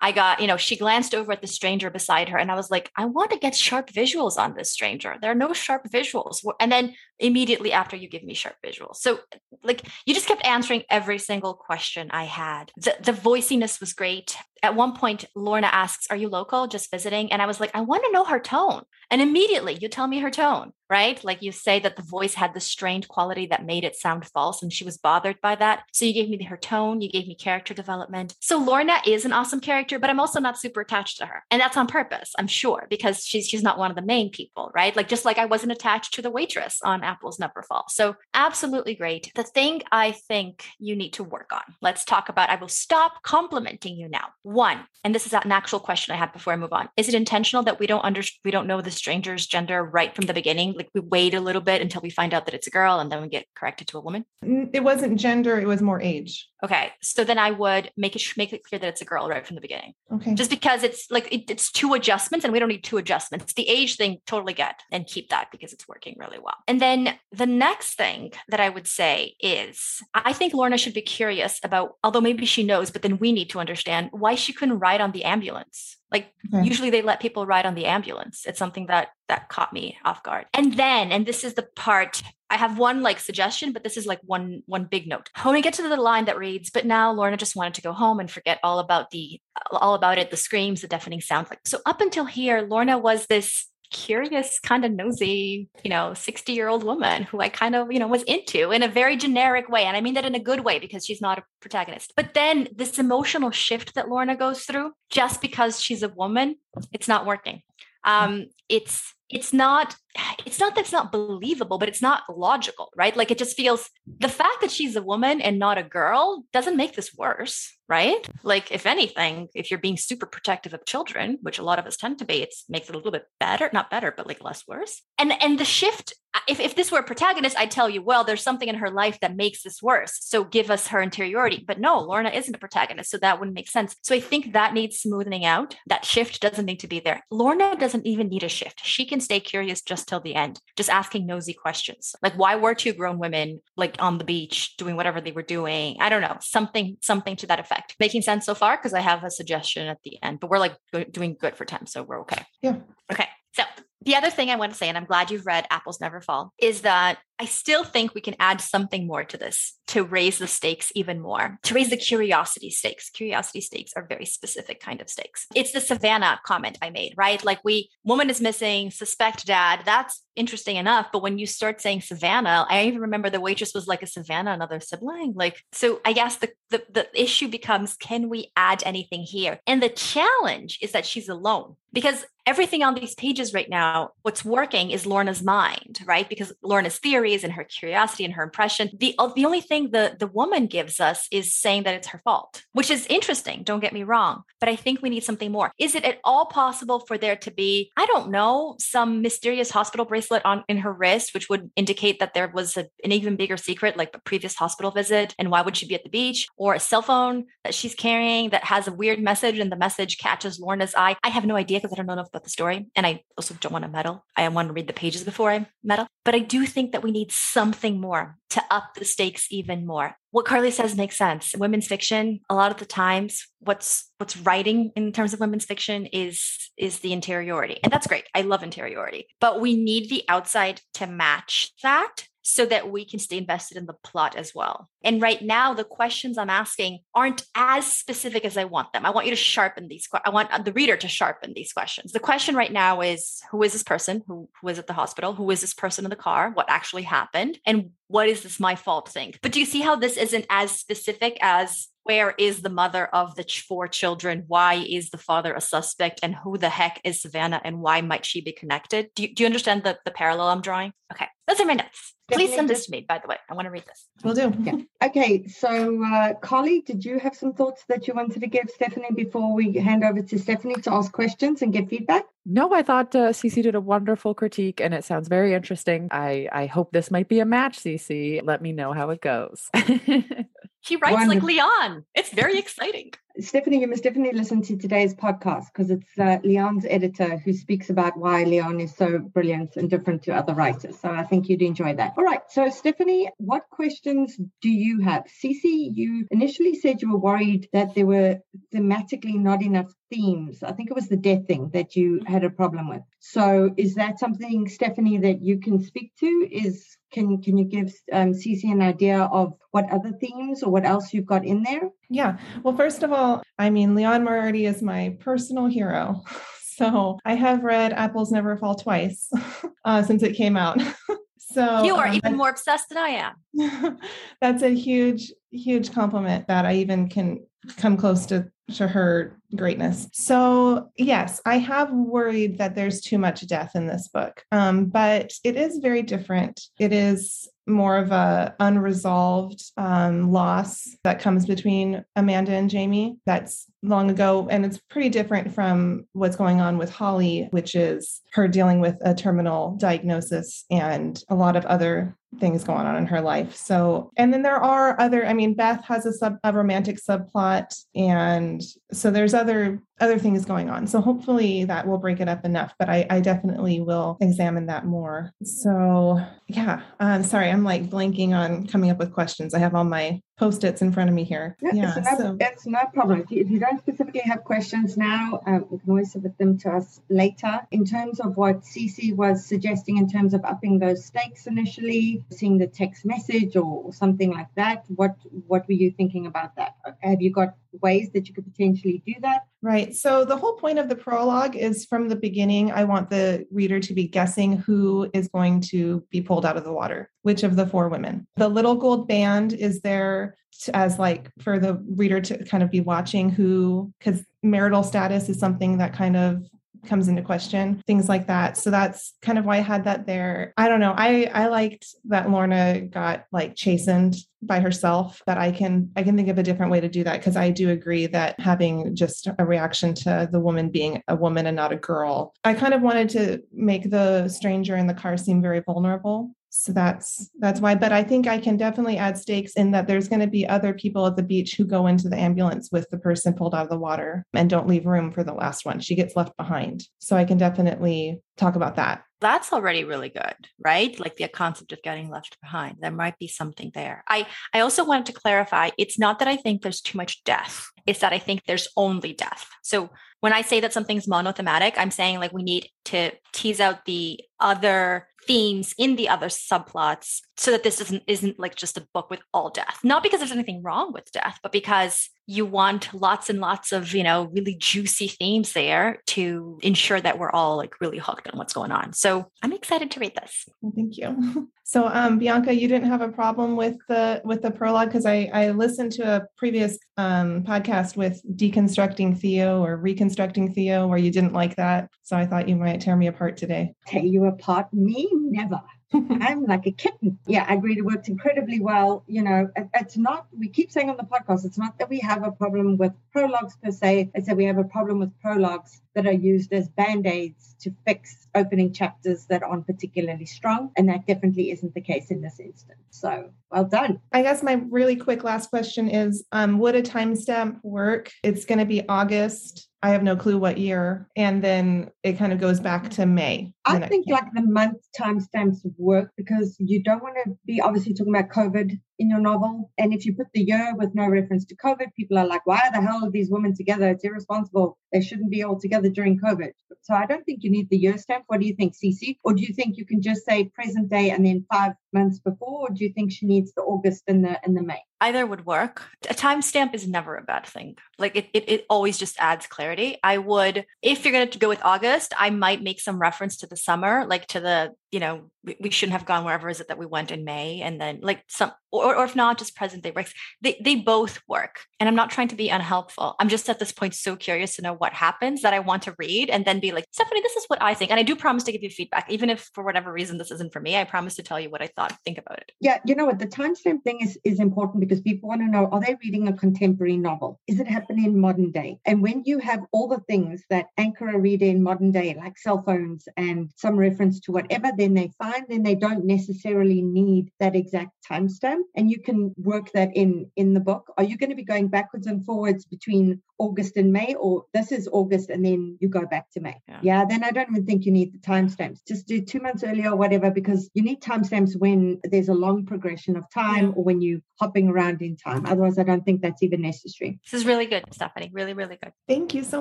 I got, you know, she glanced over at the stranger beside her and I was like, I want to get sharp visuals on this stranger. There are no sharp visuals. And then immediately after you give me sharp visuals. So like you just kept answering every single question I had. The the voiciness was great. at one point, Lorna asks, Are you local, just visiting? And I was like, I want to know her tone. And immediately you tell me her tone, right? Like you say that the voice had the strained quality that made it sound false and she was bothered by that. So you gave me her tone, you gave me character development. So Lorna is an awesome character, but I'm also not super attached to her. And that's on purpose, I'm sure, because she's she's not one of the main people, right? Like just like I wasn't attached to the waitress on Apples Never Fall. So absolutely great. The thing I think you need to work on. Let's talk about I will stop complimenting you now. One, and this is an actual question I had before I move on. Is it intentional that we don't under we don't know the stranger's gender right from the beginning? Like we wait a little bit until we find out that it's a girl and then we get corrected to a woman? It wasn't gender, it was more age. Okay. So then I would make it make it clear that it's a girl right from the beginning. Okay. Just because it's like it, it's two adjustments and we don't need two adjustments. The age thing totally get and keep that because it's working really well. And then the next thing that I would say is I think Lorna should be curious about although maybe she knows but then we need to understand why she couldn't ride on the ambulance. Like okay. usually they let people ride on the ambulance. It's something that that caught me off guard. And then, and this is the part I have one like suggestion, but this is like one one big note. When we get to the line that reads, "But now Lorna just wanted to go home and forget all about the all about it, the screams, the deafening sound." Like so, up until here, Lorna was this curious, kind of nosy, you know, 60 year old woman who I kind of, you know, was into in a very generic way. And I mean that in a good way because she's not a protagonist. But then this emotional shift that Lorna goes through, just because she's a woman, it's not working. Um, it's it's not it's not that it's not believable but it's not logical right? Like it just feels the fact that she's a woman and not a girl doesn't make this worse right? Like if anything if you're being super protective of children which a lot of us tend to be it makes it a little bit better not better but like less worse. And and the shift if, if this were a protagonist i'd tell you well there's something in her life that makes this worse so give us her interiority. But no lorna isn't a protagonist so that wouldn't make sense. So i think that needs smoothing out. That shift doesn't need to be there. Lorna doesn't even need a shift. She can stay curious just till the end, just asking nosy questions. Like why were two grown women like on the beach doing whatever they were doing? I don't know, something something to that effect. Making sense so far because I have a suggestion at the end, but we're like doing good for time, so we're okay. Yeah. Okay. So the other thing I want to say, and I'm glad you've read Apples Never Fall, is that I still think we can add something more to this to raise the stakes even more, to raise the curiosity stakes. Curiosity stakes are very specific kind of stakes. It's the Savannah comment I made, right? Like we woman is missing, suspect dad. That's interesting enough. But when you start saying Savannah, I even remember the waitress was like a Savannah, another sibling. Like, so I guess the, the, the issue becomes can we add anything here? And the challenge is that she's alone because everything on these pages right now, what's working is Lorna's mind, right? Because Lorna's and her curiosity and her impression. The, uh, the only thing the, the woman gives us is saying that it's her fault, which is interesting. Don't get me wrong. But I think we need something more. Is it at all possible for there to be, I don't know, some mysterious hospital bracelet on in her wrist, which would indicate that there was a, an even bigger secret, like a previous hospital visit? And why would she be at the beach? Or a cell phone that she's carrying that has a weird message and the message catches Lorna's eye? I have no idea because I don't know enough about the story. And I also don't want to meddle. I want to read the pages before I meddle. But I do think that we need something more to up the stakes even more. What Carly says makes sense. Women's fiction, a lot of the times, what's what's writing in terms of women's fiction is is the interiority. And that's great. I love interiority. But we need the outside to match that so that we can stay invested in the plot as well. And right now, the questions I'm asking aren't as specific as I want them. I want you to sharpen these. I want uh, the reader to sharpen these questions. The question right now is who is this person who, was at the hospital? Who is this person in the car? What actually happened? And what is this my fault thing? But do you see how this isn't as specific as where is the mother of the four children? Why is the father a suspect? And who the heck is Savannah? And why might she be connected? Do you, do you understand the, the parallel I'm drawing? Okay, those are my notes. Please send this to me, by the way. I want to read this. We'll do. Yeah. Okay. So, uh, Carly, did you have some thoughts that you wanted to give Stephanie before we hand over to Stephanie to ask questions and get feedback? No, I thought uh, Cece did a wonderful critique and it sounds very interesting. I, I hope this might be a match, Cece. Let me know how it goes. <laughs> He writes Wonderful. like Liane. It's very exciting. Stephanie, you must definitely listen to today's podcast because it's uh, Liane's editor who speaks about why Liane is so brilliant and different to other writers. So I think you'd enjoy that. All right. So, Stephanie, what questions do you have? Cece, you initially said you were worried that there were thematically not enough themes. I think it was the death thing that you had a problem with. So, is that something, Stephanie, that you can speak to? Is can can you give um, Cece an idea of what other themes or what else you've got in there? Yeah. Well, first of all, I mean, Liane Moriarty is my personal hero. <laughs> So I have read Apples Never Fall Twice <laughs> uh, since it came out. <laughs> so you are um, even more obsessed than I am. that's a huge, huge compliment that I even can come close to to her greatness. So, yes, I have worried that there's too much death in this book, um, but it is very different. It is more of a unresolved um, loss that comes between Amanda and Jamie. That's long ago, and it's pretty different from what's going on with Holly, which is her dealing with a terminal diagnosis and a lot of other things going on in her life. So, and then there are other. I mean, Beth has a sub a romantic subplot, and so there's other other things going on. So hopefully that will break it up enough. But I, I definitely will examine that more. So yeah, I'm sorry, I'm like blanking on coming up with questions. I have all my post-its in front of me here. Yeah, yeah it's, no, so. it's no problem. If you, if you, don't specifically have questions now, um, you can always submit them to us later. In terms of what Cece was suggesting in terms of upping those stakes initially, seeing the text message or something like that, what what were you thinking about that? Have you got ways that you could potentially do that? Right. So the whole point of the prologue is from the beginning, I want the reader to be guessing who is going to be pulled out of the water, which of the four women. The little gold band is there as like for the reader to kind of be watching who, because marital status is something that kind of comes into question things like that. So that's kind of why i had that there. I don't know. I i liked that lorna got like chastened by herself that i can i can think of a different way to do that because i do agree that having just a reaction to the woman being a woman and not a girl i kind of wanted to make the stranger in the car seem very vulnerable so that's that's why but i think i can definitely add stakes in that there's going to be other people at the beach who go into the ambulance with the person pulled out of the water and don't leave room for the last one. She gets left behind. So i can definitely talk about that. That's already really good right? Like the concept of getting left behind. There might be something there. I i also wanted to clarify it's not that i think there's too much death. It's that i think there's only death. So when i say that something's monothematic i'm saying like we need to tease out the other themes in the other subplots so that this isn't isn't like just a book with all death. Not because there's anything wrong with death but because you want lots and lots of you know really juicy themes there to ensure that we're all like really hooked on what's going on. So i'm excited to read this. Well, thank you. <laughs> So um, bianca you didn't have a problem with the with the prologue? Because i i listened to a previous um, podcast with deconstructing theo or reconstructing theo where you didn't like that so i thought you might tear me apart today. Tear you apart? Me never. <laughs> I'm like a kitten. Yeah, I agree. It works incredibly well. You know, it's not, we keep saying on the podcast, it's not that we have a problem with prologues per se. It's that we have a problem with prologues that are used as band aids to fix opening chapters that aren't particularly strong. And that definitely isn't the case in this instance. So well done. I guess my really quick last question is um, Would a timestamp work? It's going to be August I have no clue what year. And then it kind of goes back to May. I think like the month timestamps work because you don't want to be obviously talking about COVID in your novel. And if you put the year with no reference to COVID, people are like, why the hell are these women together? It's irresponsible. They shouldn't be all together during COVID. So I don't think you need the year stamp. What do you think, Cece? Or do you think you can just say present day and then five months before? Or do you think she needs the August and the and the May? Either would work. A timestamp is never a bad thing. Like it, it, it always just adds clarity. I would, if you're going to go with August, I might make some reference to the summer, like to the you know, we, we, shouldn't have gone wherever is it that we went in May, and then like some, or, or if not, just present day breaks. They they both work, and I'm not trying to be unhelpful. I'm just at this point so curious to know what happens that I want to read and then be like, Stephanie, this is what I think, and I do promise to give you feedback, even if for whatever reason this isn't for me. I promise to tell you what I thought. Think about it. Yeah, you know what, the timestamp thing is is important because people want to know: Are they reading a contemporary novel? Is it happening in modern day? And when you have all the things that anchor a reader in modern day, like cell phones and some reference to whatever then they find, then they don't necessarily need that exact timestamp. And you can work that in in the book. Are you going to be going backwards and forwards between August and May, or this is August and then you go back to May? Yeah, yeah then I don't even think you need the timestamps. Just do two months earlier or whatever, because you need timestamps when there's a long progression of time yeah. or when you're hopping around in time. Otherwise, I don't think that's even necessary. This is really good, Stephanie. Really, really good. Thank you so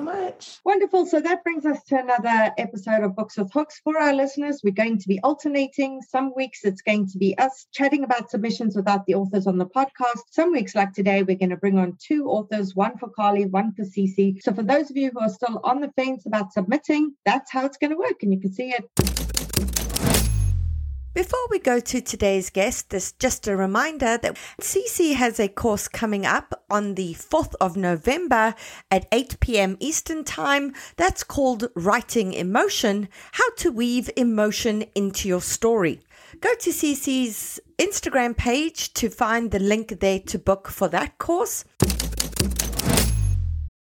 much. Wonderful. So that brings us to another episode of Books with Hooks. For our listeners, we're going to be alternating. Some weeks it's going to be us chatting about submissions without the authors on the podcast. Some weeks, like today, we're going to bring on two authors, one for Carly, one for Cece. So for those of you who are still on the fence about submitting, that's how it's going to work. And you can see it before we go to today's guest, there's just a reminder that Cece has a course coming up on the 4th of November at 8 p.m. Eastern Time. That's called Writing Emotion How to Weave Emotion into Your Story. Go to Cece's Instagram page to find the link there to book for that course.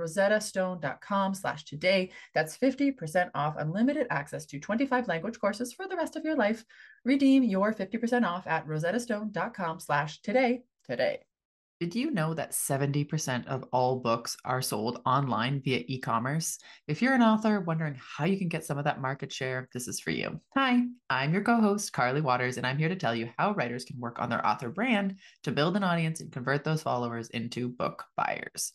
rosettastone.com slash today. That's 50% off unlimited access to 25 language courses for the rest of your life. Redeem your 50% off at rosettastone.com slash today today. Did you know that 70% of all books are sold online via e commerce? If you're an author wondering how you can get some of that market share, this is for you. Hi, I'm your co host, Carly Watters, and I'm here to tell you how writers can work on their author brand to build an audience and convert those followers into book buyers.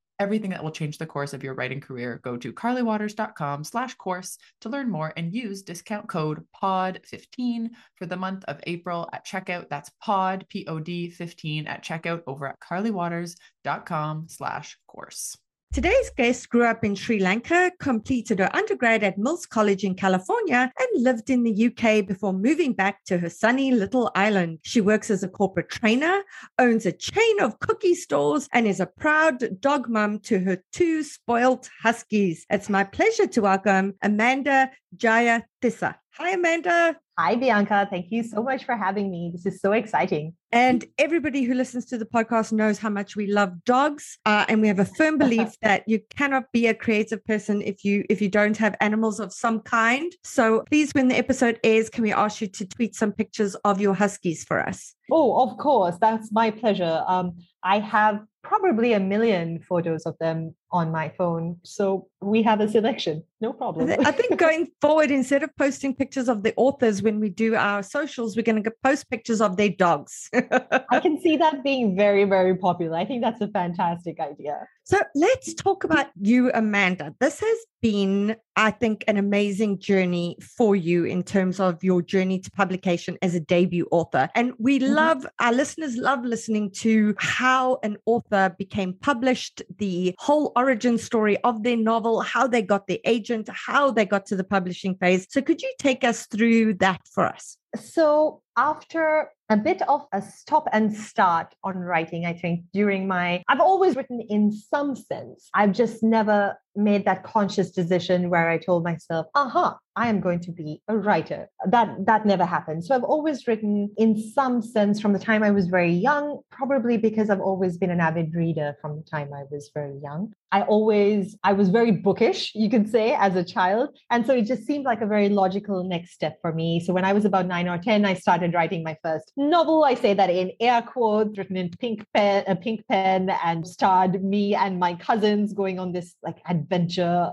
everything that will change the course of your writing career, go to carlywatters.com slash course to learn more and use discount code POD15 for the month of April at checkout. That's POD, P-O-D 15 at checkout over at carlywatters.com slash course. Today's guest grew up in Sri Lanka, completed her undergrad at Mills College in California, and lived in the UK before moving back to her sunny little island. She works as a corporate trainer, owns a chain of cookie stores, and is a proud dog mum to her two spoilt huskies. It's my pleasure to welcome Amanda Jaya Tissa. Hi, Amanda. Hi, Bianca. Thank you so much for having me. This is so exciting. And everybody who listens to the podcast knows how much we love dogs, uh, and we have a firm belief <laughs> that you cannot be a creative person if you if you don't have animals of some kind. So please, when the episode airs, can we ask you to tweet some pictures of your huskies for us? Oh, of course. That's my pleasure. Um, I have probably a million photos of them on my phone. So we have a selection. No problem. I think going <laughs> forward, instead of posting pictures of the authors when we do our socials, we're going to post pictures of their dogs. I can see <laughs> that being very, very popular. I think that's a fantastic idea. So let's talk about you, Amanda. This has been, I think, an amazing journey for you in terms of your journey to publication as a debut author. And we mm-hmm. love, our listeners love listening to how an author became published, the whole origin story of their novel, how they got their agent, how they got to the publishing phase. So could you take us through that for us? So after a bit of a stop and start on writing, I think, during my, I've always written in some sense. I've just never made that conscious decision where I told myself, aha, I am going to be a writer. That that never happened. So I've always written in some sense from the time I was very young, probably because I've always been an avid reader from the time I was very young. I always I was very bookish, you could say, as a child. And so it just seemed like a very logical next step for me. So when I was about 9 or 10, I started writing my first novel. I say that in air quotes, written in pink pen, a pink pen and starred me and my cousins going on this like.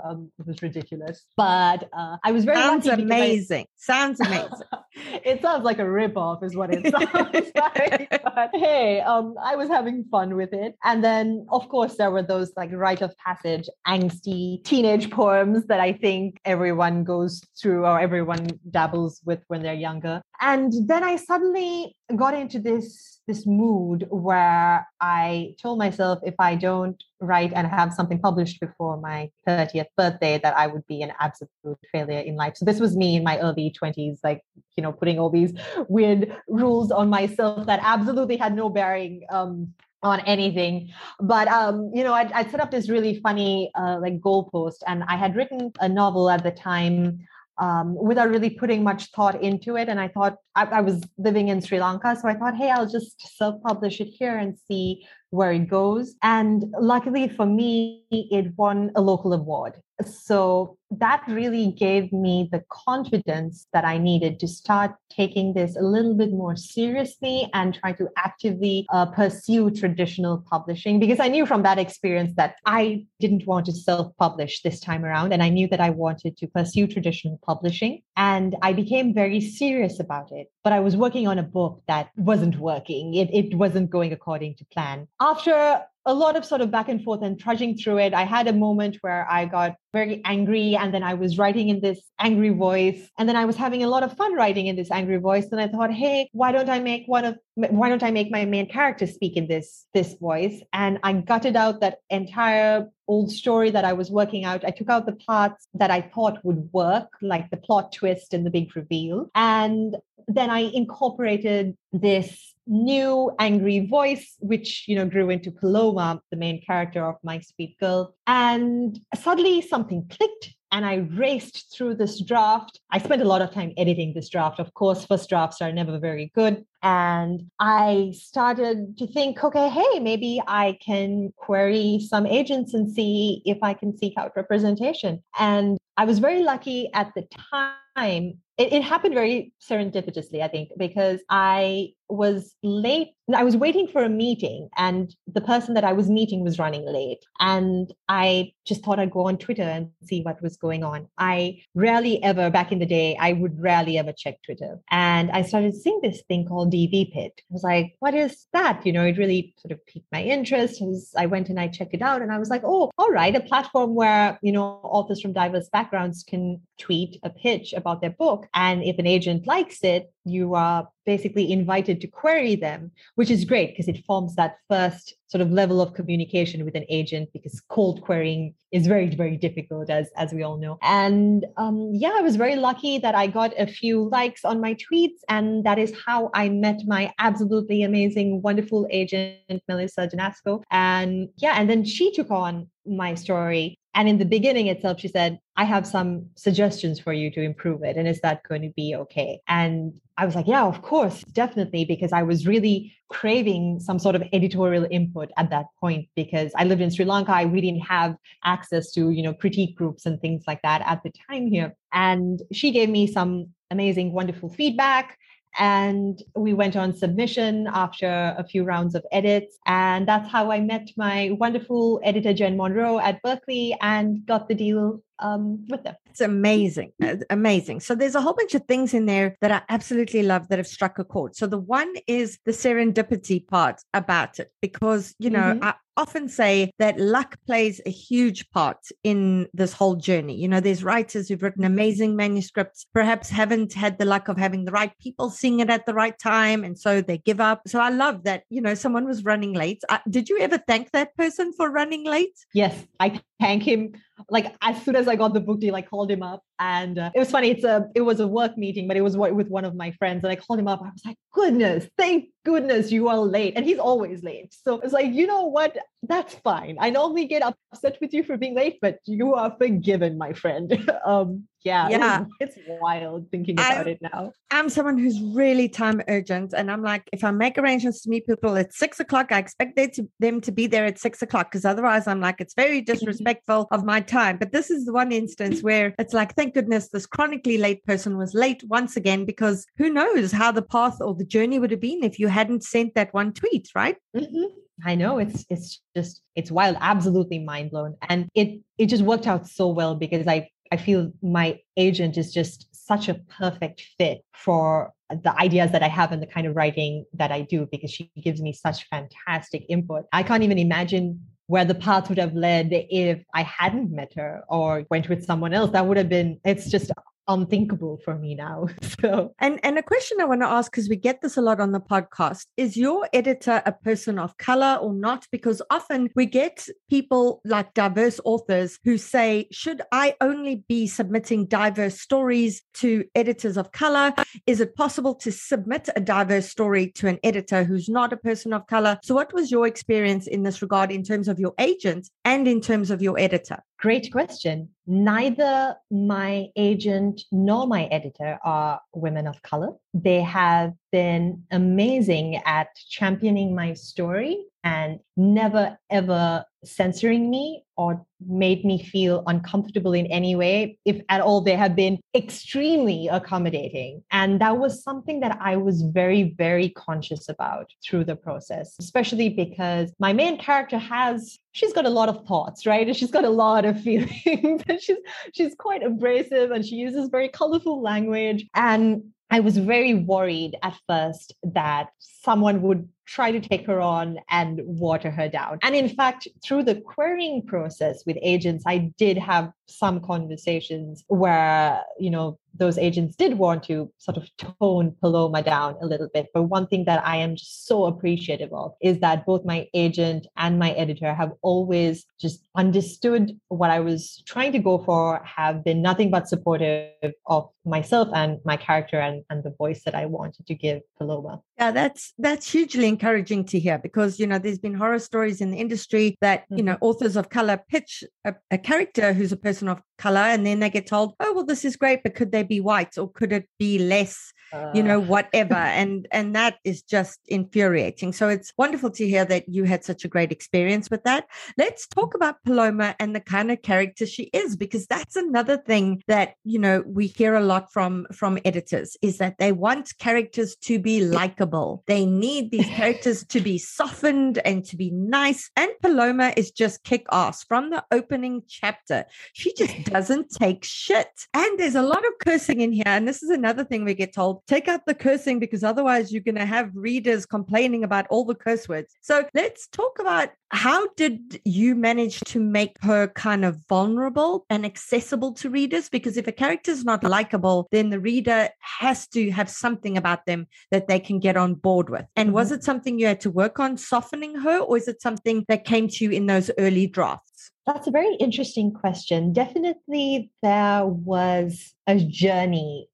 Um, it was ridiculous. But uh, I was very sounds amazing. I, sounds amazing. <laughs> it sounds like a ripoff, is what it <laughs> sounds like. <laughs> But hey, um, I was having fun with it. And then, of course, there were those like rite of passage, angsty teenage poems that I think everyone goes through or everyone dabbles with when they're younger. And then I suddenly got into this this mood where I told myself if I don't write and have something published before my 30th birthday, that I would be an absolute failure in life. So this was me in my early 20s, like, you know, putting all these weird rules on myself that absolutely had no bearing um, on anything but um you know i'd, I'd set up this really funny uh, like goalpost and i had written a novel at the time um, without really putting much thought into it. And I thought I, I, was living in Sri Lanka, so I thought, hey, I'll just self-publish it here and see where it goes. And luckily for me, it won a local award. So that really gave me the confidence that I needed to start taking this a little bit more seriously and try to actively uh, pursue traditional publishing because I knew from that experience that I didn't want to self publish this time around. And I knew that I wanted to pursue traditional publishing. And I became very serious about it. But I was working on a book that wasn't working, it, it wasn't going according to plan. After a lot of sort of back and forth and trudging through it. I had a moment where I got very angry and then I was writing in this angry voice and then I was having a lot of fun writing in this angry voice and I thought, "Hey, why don't I make one of why don't I make my main character speak in this this voice?" And I gutted out that entire old story that I was working out. I took out the parts that I thought would work, like the plot twist and the big reveal. And then I incorporated this new angry voice, which you know grew into Paloma, the main character of My Sweet Girl. And suddenly something clicked and I raced through this draft. I spent a lot of time editing this draft. Of course, first drafts are never very good. And I started to think, okay, hey, maybe I can query some agents and see if I can seek out representation. And I was very lucky at the time it, it happened very serendipitously, I think, because I was late. I was waiting for a meeting, and the person that I was meeting was running late. And I just thought I'd go on Twitter and see what was going on. I rarely ever, back in the day, I would rarely ever check Twitter. And I started seeing this thing called DV Pit. I was like, what is that? You know, it really sort of piqued my interest. I went and I checked it out, and I was like, oh, all right, a platform where, you know, authors from diverse backgrounds can tweet a pitch about their book. And if an agent likes it, you are basically invited to query them, which is great because it forms that first sort of level of communication with an agent because cold querying is very very difficult as as we all know. And um, yeah i was very lucky that i got a few likes on my tweets and that is how i met my absolutely amazing wonderful agent Melissa Danaczko and yeah and then she took on my story and in the beginning itself, she said, I have some suggestions for you to improve it. And is that going to be okay? And I was like, yeah, of course, definitely, because I was really craving some sort of editorial input at that point because I lived in Sri Lanka. We didn't have access to, you know, critique groups and things like that at the time here. And she gave me some amazing, wonderful feedback. And we went on submission after a few rounds of edits. And that's how I met my wonderful editor, Jen Monroe at Berkley, and got the deal um, with them. It's amazing. Amazing. So there's a whole bunch of things in there that I absolutely love that have struck a chord. So the one is the serendipity part about it, because, you know, mm-hmm. I often say that luck plays a huge part in this whole journey. You know, there's writers who've written amazing manuscripts, perhaps haven't had the luck of having the right people sing it at the right time. And so they give up. So I love that, you know, someone was running late. Uh, did you ever thank that person for running late? Yes, I thank him like as soon as I got the book deal, I called him up and uh, it was funny. It's a it was a work meeting, but it was with one of my friends, and I called him up. I was like, "Goodness, thank goodness you are late," and he's always late. So it's like, you know what? That's fine. I normally get upset with you for being late, but you are forgiven, my friend. <laughs> um, yeah, <laughs> yeah, it's, it's wild thinking about I'm, it now. I'm someone who's really time urgent, and I'm like, if I make arrangements to meet people at six o'clock, I expect they to, them to be there at six o'clock because otherwise, I'm like, it's very mm-hmm. disrespectful of my time. But this is the one instance where it's like, thank goodness this chronically late person was late once again because who knows how the path or the journey would have been if you hadn't sent that one tweet, right? Mm-hmm. I know it's it's just it's wild, absolutely mind blown, and it it just worked out so well because I I feel my agent is just such a perfect fit for the ideas that I have and the kind of writing that I do because she gives me such fantastic input. I can't even imagine where the path would have led if I hadn't met her or went with someone else. That would have been, it's just unthinkable for me now. <laughs> So, and and a question I want to ask because we get this a lot on the podcast: Is your editor a person of color or not? Because often we get people like diverse authors who say, "Should I only be submitting diverse stories to editors of color? Is it possible to submit a diverse story to an editor who's not a person of color?" So, what was your experience in this regard in terms of your agent and in terms of your editor? Great question. Neither my agent nor my editor are women of color. They have been amazing at championing my story and never ever censoring me or made me feel uncomfortable in any way. If at all, they have been extremely accommodating. And that was something that I was very, very conscious about through the process, especially because my main character has she's got a lot of thoughts right and she's got a lot of <laughs> feelings and she's she's quite abrasive and she uses very colorful language and I was very worried at first that someone would try to take her on and water her down. And in fact, through the querying process with agents, I did have some conversations where, you know, those agents did want to sort of tone Paloma down a little bit. But one thing that I am just so appreciative of is that both my agent and my editor have always just understood what I was trying to go for, have been nothing but supportive of myself and my character and, and the voice that I wanted to give Paloma. Yeah, that's that's hugely encouraging to hear because you know there's been horror stories in the industry that mm-hmm. you know mm-hmm. authors of color pitch a, a, character who's a person of color and then they get told, oh well, this is great, but could they be white or could it be less you uh. know whatever and and that is just infuriating. So it's wonderful to hear that you had such a great experience with that. Let's talk about paloma and the kind of character she is because that's another thing that you know we hear a lot from from editors is that they want characters to be likable. They need these characters to be softened and to be nice. And paloma is just kick ass from the opening chapter. She just <laughs> doesn't take shit. And there's a lot of cursing in here and this is another thing we get told take out the cursing because otherwise you're going to have readers complaining about all the curse words. So let's talk about how did you manage to make her kind of vulnerable and accessible to readers? Because if a character is not likable, then the reader has to have something about them that they can get on board with. And was mm-hmm. it something you had to work on softening her, or is it something that came to you in those early drafts? That's a very interesting question. Definitely, there was a journey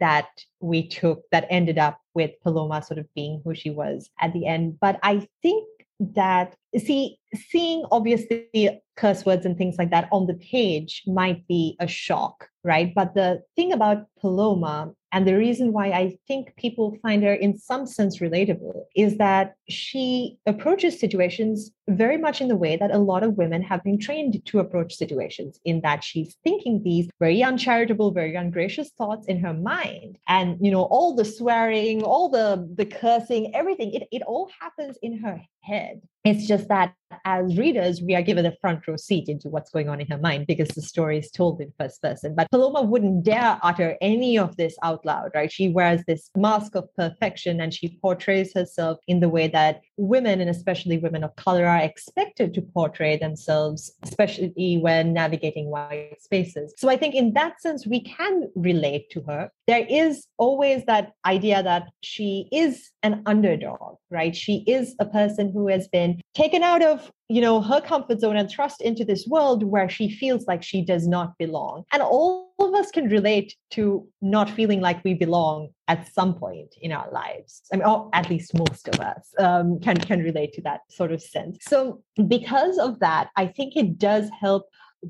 that we took that ended up with Paloma sort of being who she was at the end. But I think that see seeing obviously curse words and things like that on the page might be a shock right but the thing about paloma and the reason why I think people find her in some sense relatable is that she approaches situations very much in the way that a lot of women have been trained to approach situations, in that she's thinking these very uncharitable, very ungracious thoughts in her mind. And, you know, all the swearing, all the, the cursing, everything, it, it all happens in her head. It's just that as readers, we are given a front row seat into what's going on in her mind because the story is told in first person. But Paloma wouldn't dare utter any of this out loud, right? She wears this mask of perfection and she portrays herself in the way that women, and especially women of color, are expected to portray themselves, especially when navigating white spaces. So I think in that sense, we can relate to her. There is always that idea that she is an underdog, right? She is a person who has been taken out of you know her comfort zone and thrust into this world where she feels like she does not belong and all of us can relate to not feeling like we belong at some point in our lives i mean or at least most of us um, can can relate to that sort of sense so because of that i think it does help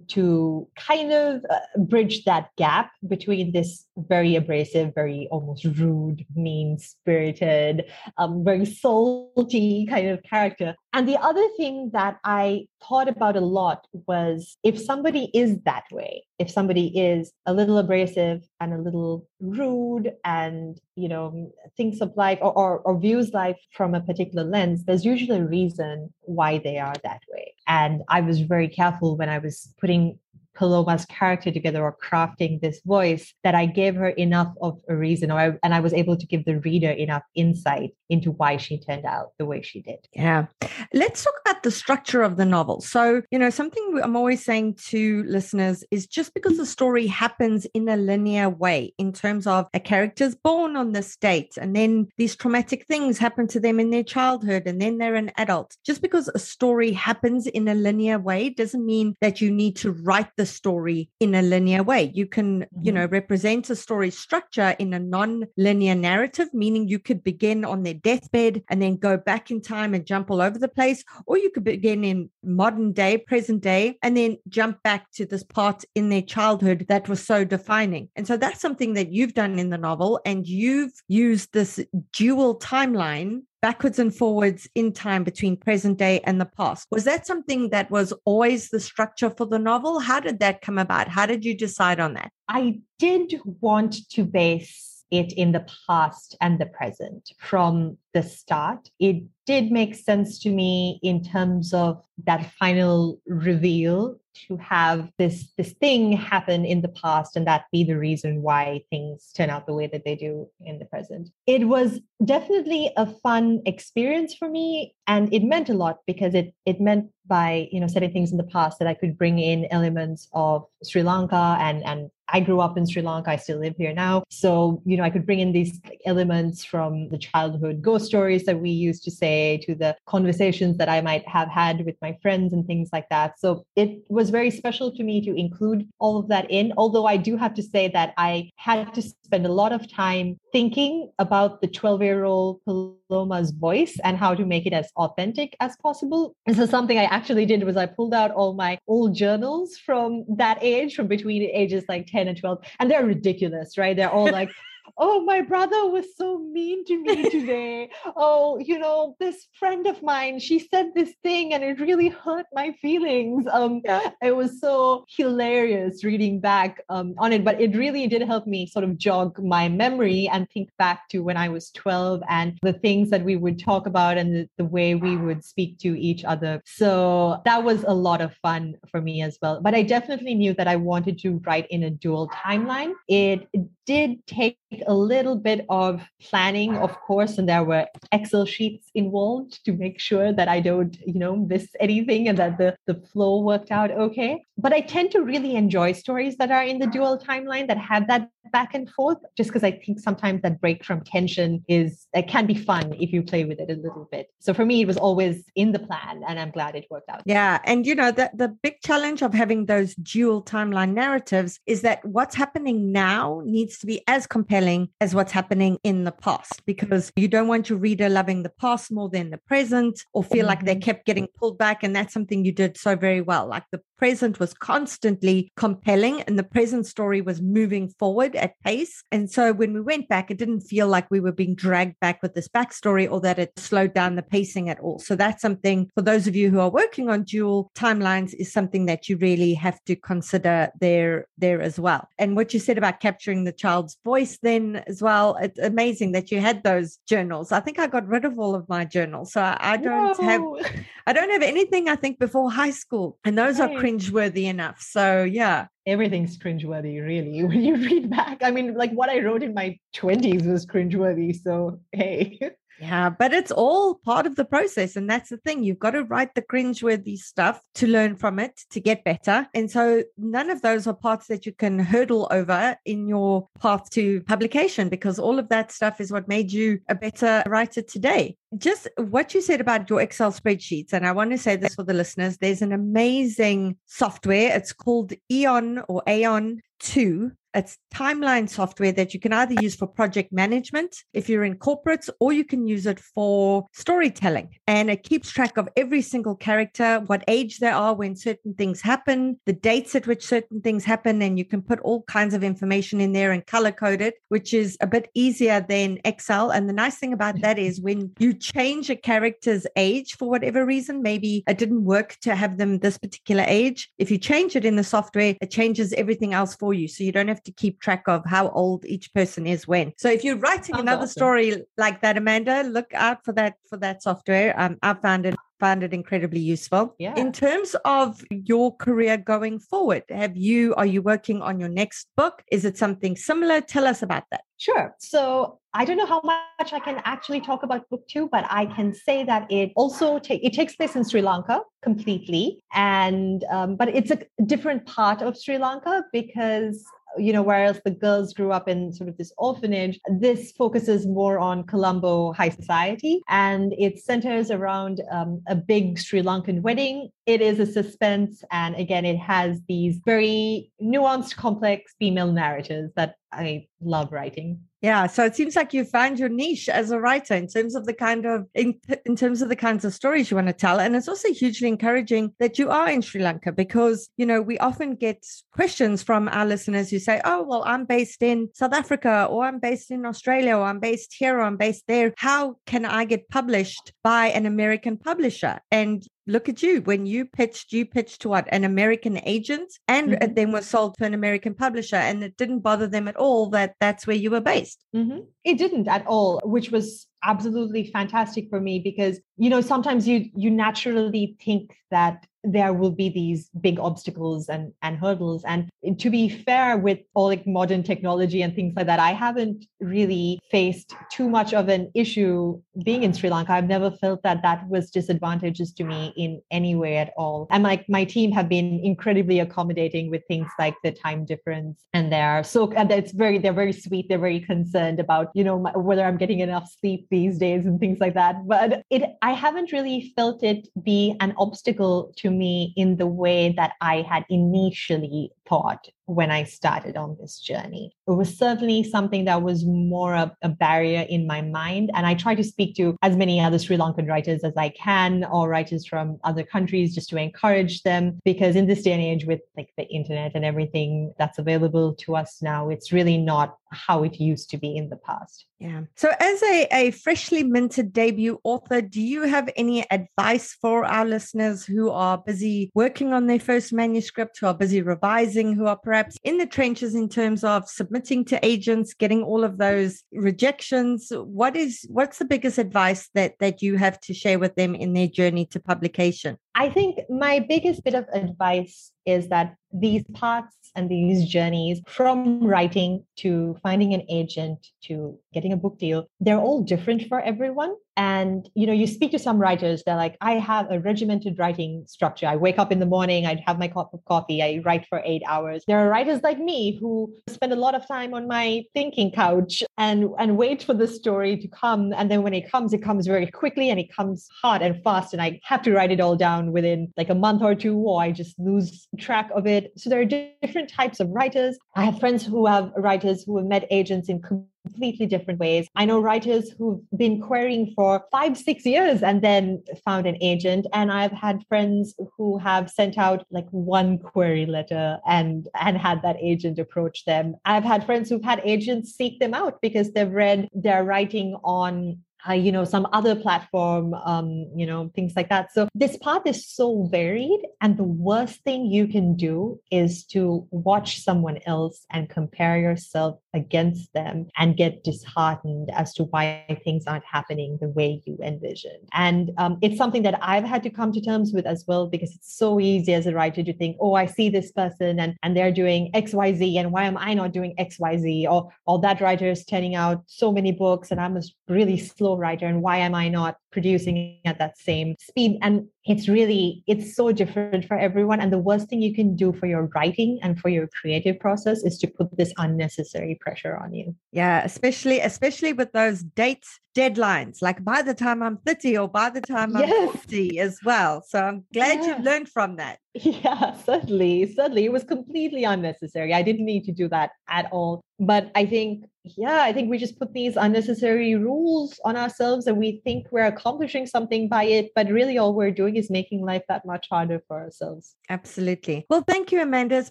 to kind of uh, bridge that gap between this very abrasive, very almost rude, mean spirited, um, very salty kind of character. And the other thing that I thought about a lot was if somebody is that way, if somebody is a little abrasive and a little rude and you know thinks of life or, or, or views life from a particular lens there's usually a reason why they are that way. And i was very careful when i was putting Paloma's character together or crafting this voice that I gave her enough of a reason or I, and I was able to give the reader enough insight into why she turned out the way she did. Yeah. Let's talk about the structure of the novel. So, you know, something I'm always saying to listeners is just because the story happens in a linear way in terms of a character's born on this date and then these traumatic things happen to them in their childhood and then they're an adult. Just because a story happens in a linear way doesn't mean that you need to write the story in a linear way. You can, mm-hmm. you know, represent a story structure in a non-linear narrative, meaning you could begin on their deathbed and then go back in time and jump all over the place, or you could begin in modern day, present day, and then jump back to this part in their childhood that was so defining. And so that's something that you've done in the novel, and you've used this dual timeline backwards and forwards in time between present day and the past. Was that something that was always the structure for the novel? How did that come about? How did you decide on that? I did want to base it in the past and the present from the start. It did make sense to me in terms of that final reveal to have this this thing happen in the past and that be the reason why things turn out the way that they do in the present. It was definitely a fun experience for me and it meant a lot because it it meant by you know setting things in the past that i could bring in elements of sri lanka and and I grew up in Sri Lanka. I still live here now. So, you know, I could bring in these elements from the childhood ghost stories that we used to say to the conversations that I might have had with my friends and things like that. So it was very special to me to include all of that in. Although I do have to say that I had to spend a lot of time thinking about the 12 year old Paloma's voice and how to make it as authentic as possible. And so something I actually did was I pulled out all my old journals from that age, from between ages like 10 and 12, and they're ridiculous, right? They're all like, oh, my brother was so mean to me today. oh, you know, this friend of mine, she said this thing and it really hurt my feelings. Um, yeah. It was so hilarious reading back um, on it, but it really did help me sort of jog my memory and think back to when I was 12 and the things that we would talk about and the, the way we would speak to each other. So that was a lot of fun for me as well. But I definitely knew that I wanted to write in a dual timeline. It did take a little bit of planning, of course, and there were Excel sheets involved to make sure that I don't, you know, miss anything and that the, the flow worked out okay. But I tend to really enjoy stories that are in the dual timeline that have that back and forth, just because I think sometimes that break from tension is it can be fun if you play with it a little bit. So for me, it was always in the plan, and I'm glad it worked out. Yeah, and you know that the big challenge of having those dual timeline narratives is that what's happening now needs to be as compelling as what's happening in the past because you don't want your reader loving the past more than the present or feel mm-hmm. like they mm-hmm. kept getting pulled back, and that's something you did so very well. Like the present was constantly compelling and the present story was moving forward at pace. And so when we went back, it didn't feel like we were being dragged back with this backstory or that it slowed down the pacing at all. So that's something for those of you who are working on dual timelines is something that you really have to consider there, there as well. And what you said about capturing the child's voice then as well, it's amazing that you had those journals. I think I got rid of all of my journals. So I, I don't have <laughs> I don't have anything I think before high school. And those right. are cringeworthy enough. So yeah. Everything's cringeworthy, really, <laughs> when you read back. I mean, like what I wrote in my 20s was cringeworthy. So hey. <laughs> Yeah, but it's all part of the process. And that's the thing. You've got to write the cringeworthy stuff to learn from it, to get better. And so none of those are parts that you can hurdle over in your path to publication because all of that stuff is what made you a better writer today. Just what you said about your Excel spreadsheets. And I want to say this for the listeners there's an amazing software. It's called Eon or Aeon 2 it's timeline software that you can either use for project management if you're in corporates, or you can use it for storytelling. And it keeps track of every single character, what age they are when certain things happen, the dates at which certain things happen. And you can put all kinds of information in there and color code it, which is a bit easier than Excel. And the nice thing about that is when you change a character's age for whatever reason, maybe it didn't work to have them this particular age. If you change it in the software, it changes everything else for you. So you don't have to keep track of how old each person is when. So if you're writing Sounds another awesome. story like that, Amanda, look out for that for that software. Um, I found it found it incredibly useful. Yeah. In terms of your career going forward, have you are you working on your next book? Is it something similar? Tell us about that. Sure. So I don't know how much I can actually talk about book two, but I can say that it also take it takes place in Sri Lanka completely, and um, but it's a different part of Sri Lanka because you know, whereas the girls grew up in sort of this orphanage, this focuses more on Colombo high society and it centers around um, a big Sri Lankan wedding. It is a suspense. And again, it has these very nuanced, complex female narratives that I love writing. Yeah, so it seems like you found your niche as a writer in terms of the kind of in, in terms of the kinds of stories you want to tell, and it's also hugely encouraging that you are in Sri Lanka because you know we often get questions from our listeners who say, "Oh, well, I'm based in South Africa, or I'm based in Australia, or I'm based here, or I'm based there. How can I get published by an American publisher?" And look at you when you pitched you pitched to what an american agent and mm-hmm. then was sold to an american publisher and it didn't bother them at all that that's where you were based mm-hmm. it didn't at all which was absolutely fantastic for me because you know sometimes you you naturally think that there will be these big obstacles and and hurdles. And to be fair with all like modern technology and things like that i haven't really faced too much of an issue being in sri lanka. I've never felt that that was disadvantageous to me in any way at all. And like my team have been incredibly accommodating with things like the time difference and they're so and it's very they're very sweet they're very concerned about you know my, whether i'm getting enough sleep these days and things like that. But it i haven't really felt it be an obstacle to me in the way that I had initially thought when I started on this journey. It was certainly something that was more of a barrier in my mind. And I try to speak to as many other Sri Lankan writers as I can, or writers from other countries, just to encourage them. Because in this day and age, with like the internet and everything that's available to us now, it's really not how it used to be in the past. Yeah. So, as a, a freshly minted debut author, do you have any advice for our listeners who are busy working on their first manuscript, who are busy revising, who are perhaps in the trenches in terms of submitting to agents, getting all of those rejections? What is what's the biggest advice that that you have to share with them in their journey to publication? I think my biggest bit of advice is that these paths and these journeys from writing to finding an agent to getting a book deal, they're all different for everyone. And you know, you speak to some writers, they're like, I have a regimented writing structure. I wake up in the morning, I'd have my cup of coffee, I write for eight hours. There are writers like me who spend a lot of time on my thinking couch and and wait for the story to come. And then when it comes, it comes very quickly and it comes hard and fast. And I have to write it all down within like a month or two, or I just lose track of it. So there are different types of writers. I have friends who have writers who have met agents in completely different ways. I know writers who've been querying for five, six years and then found an agent. And I've had friends who have sent out like one query letter and and had that agent approach them. I've had friends who've had agents seek them out because they've read their writing on uh, you know some other platform um, you know things like that. So this path is so varied and the worst thing you can do is to watch someone else and compare yourself against them and get disheartened as to why things aren't happening the way you envision and um, it's something that i've had to come to terms with as well because it's so easy as a writer to think oh i see this person and and they're doing xyz and why am i not doing xyz or or that writer is turning out so many books and i'm a really slow writer and why am i not producing at that same speed? And it's really it's so different for everyone. And the worst thing you can do for your writing and for your creative process is to put this unnecessary pressure on you. Yeah especially especially with those dates deadlines. Like by the time i'm 30 or by the time i'm yes. 40 as well. So i'm glad yeah. you've learned from that. <laughs> Yeah certainly certainly. It was completely unnecessary. I didn't need to do that at all. But i think yeah i think we just put these unnecessary rules on ourselves and we think we're accomplishing something by it but really all we're doing is making life that much harder for ourselves. Absolutely. Well, thank you, Amanda. It's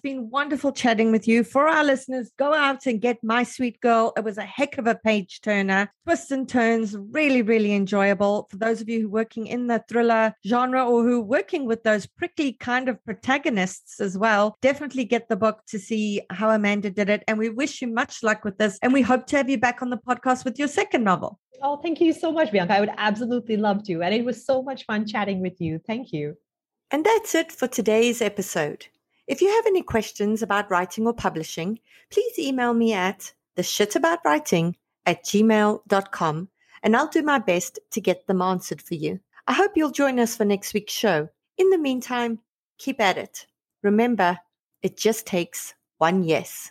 been wonderful chatting with you. For our listeners, go out and get My Sweet Girl. It was a heck of a page turner, twists and turns, really, really enjoyable. For those of you who are working in the thriller genre or who are working with those prickly kind of protagonists as well, definitely get the book to see how Amanda did it. And we wish you much luck with this. And we hope to have you back on the podcast with your second novel. Oh, thank you so much, Bianca. I would absolutely love to. And it was so much fun chatting with you. Thank you. And that's it for today's episode. If you have any questions about writing or publishing, please email me at the shitaboutwriting at gmail.com and I'll do my best to get them answered for you. I hope you'll join us for next week's show. In the meantime, keep at it. Remember, it just takes one yes.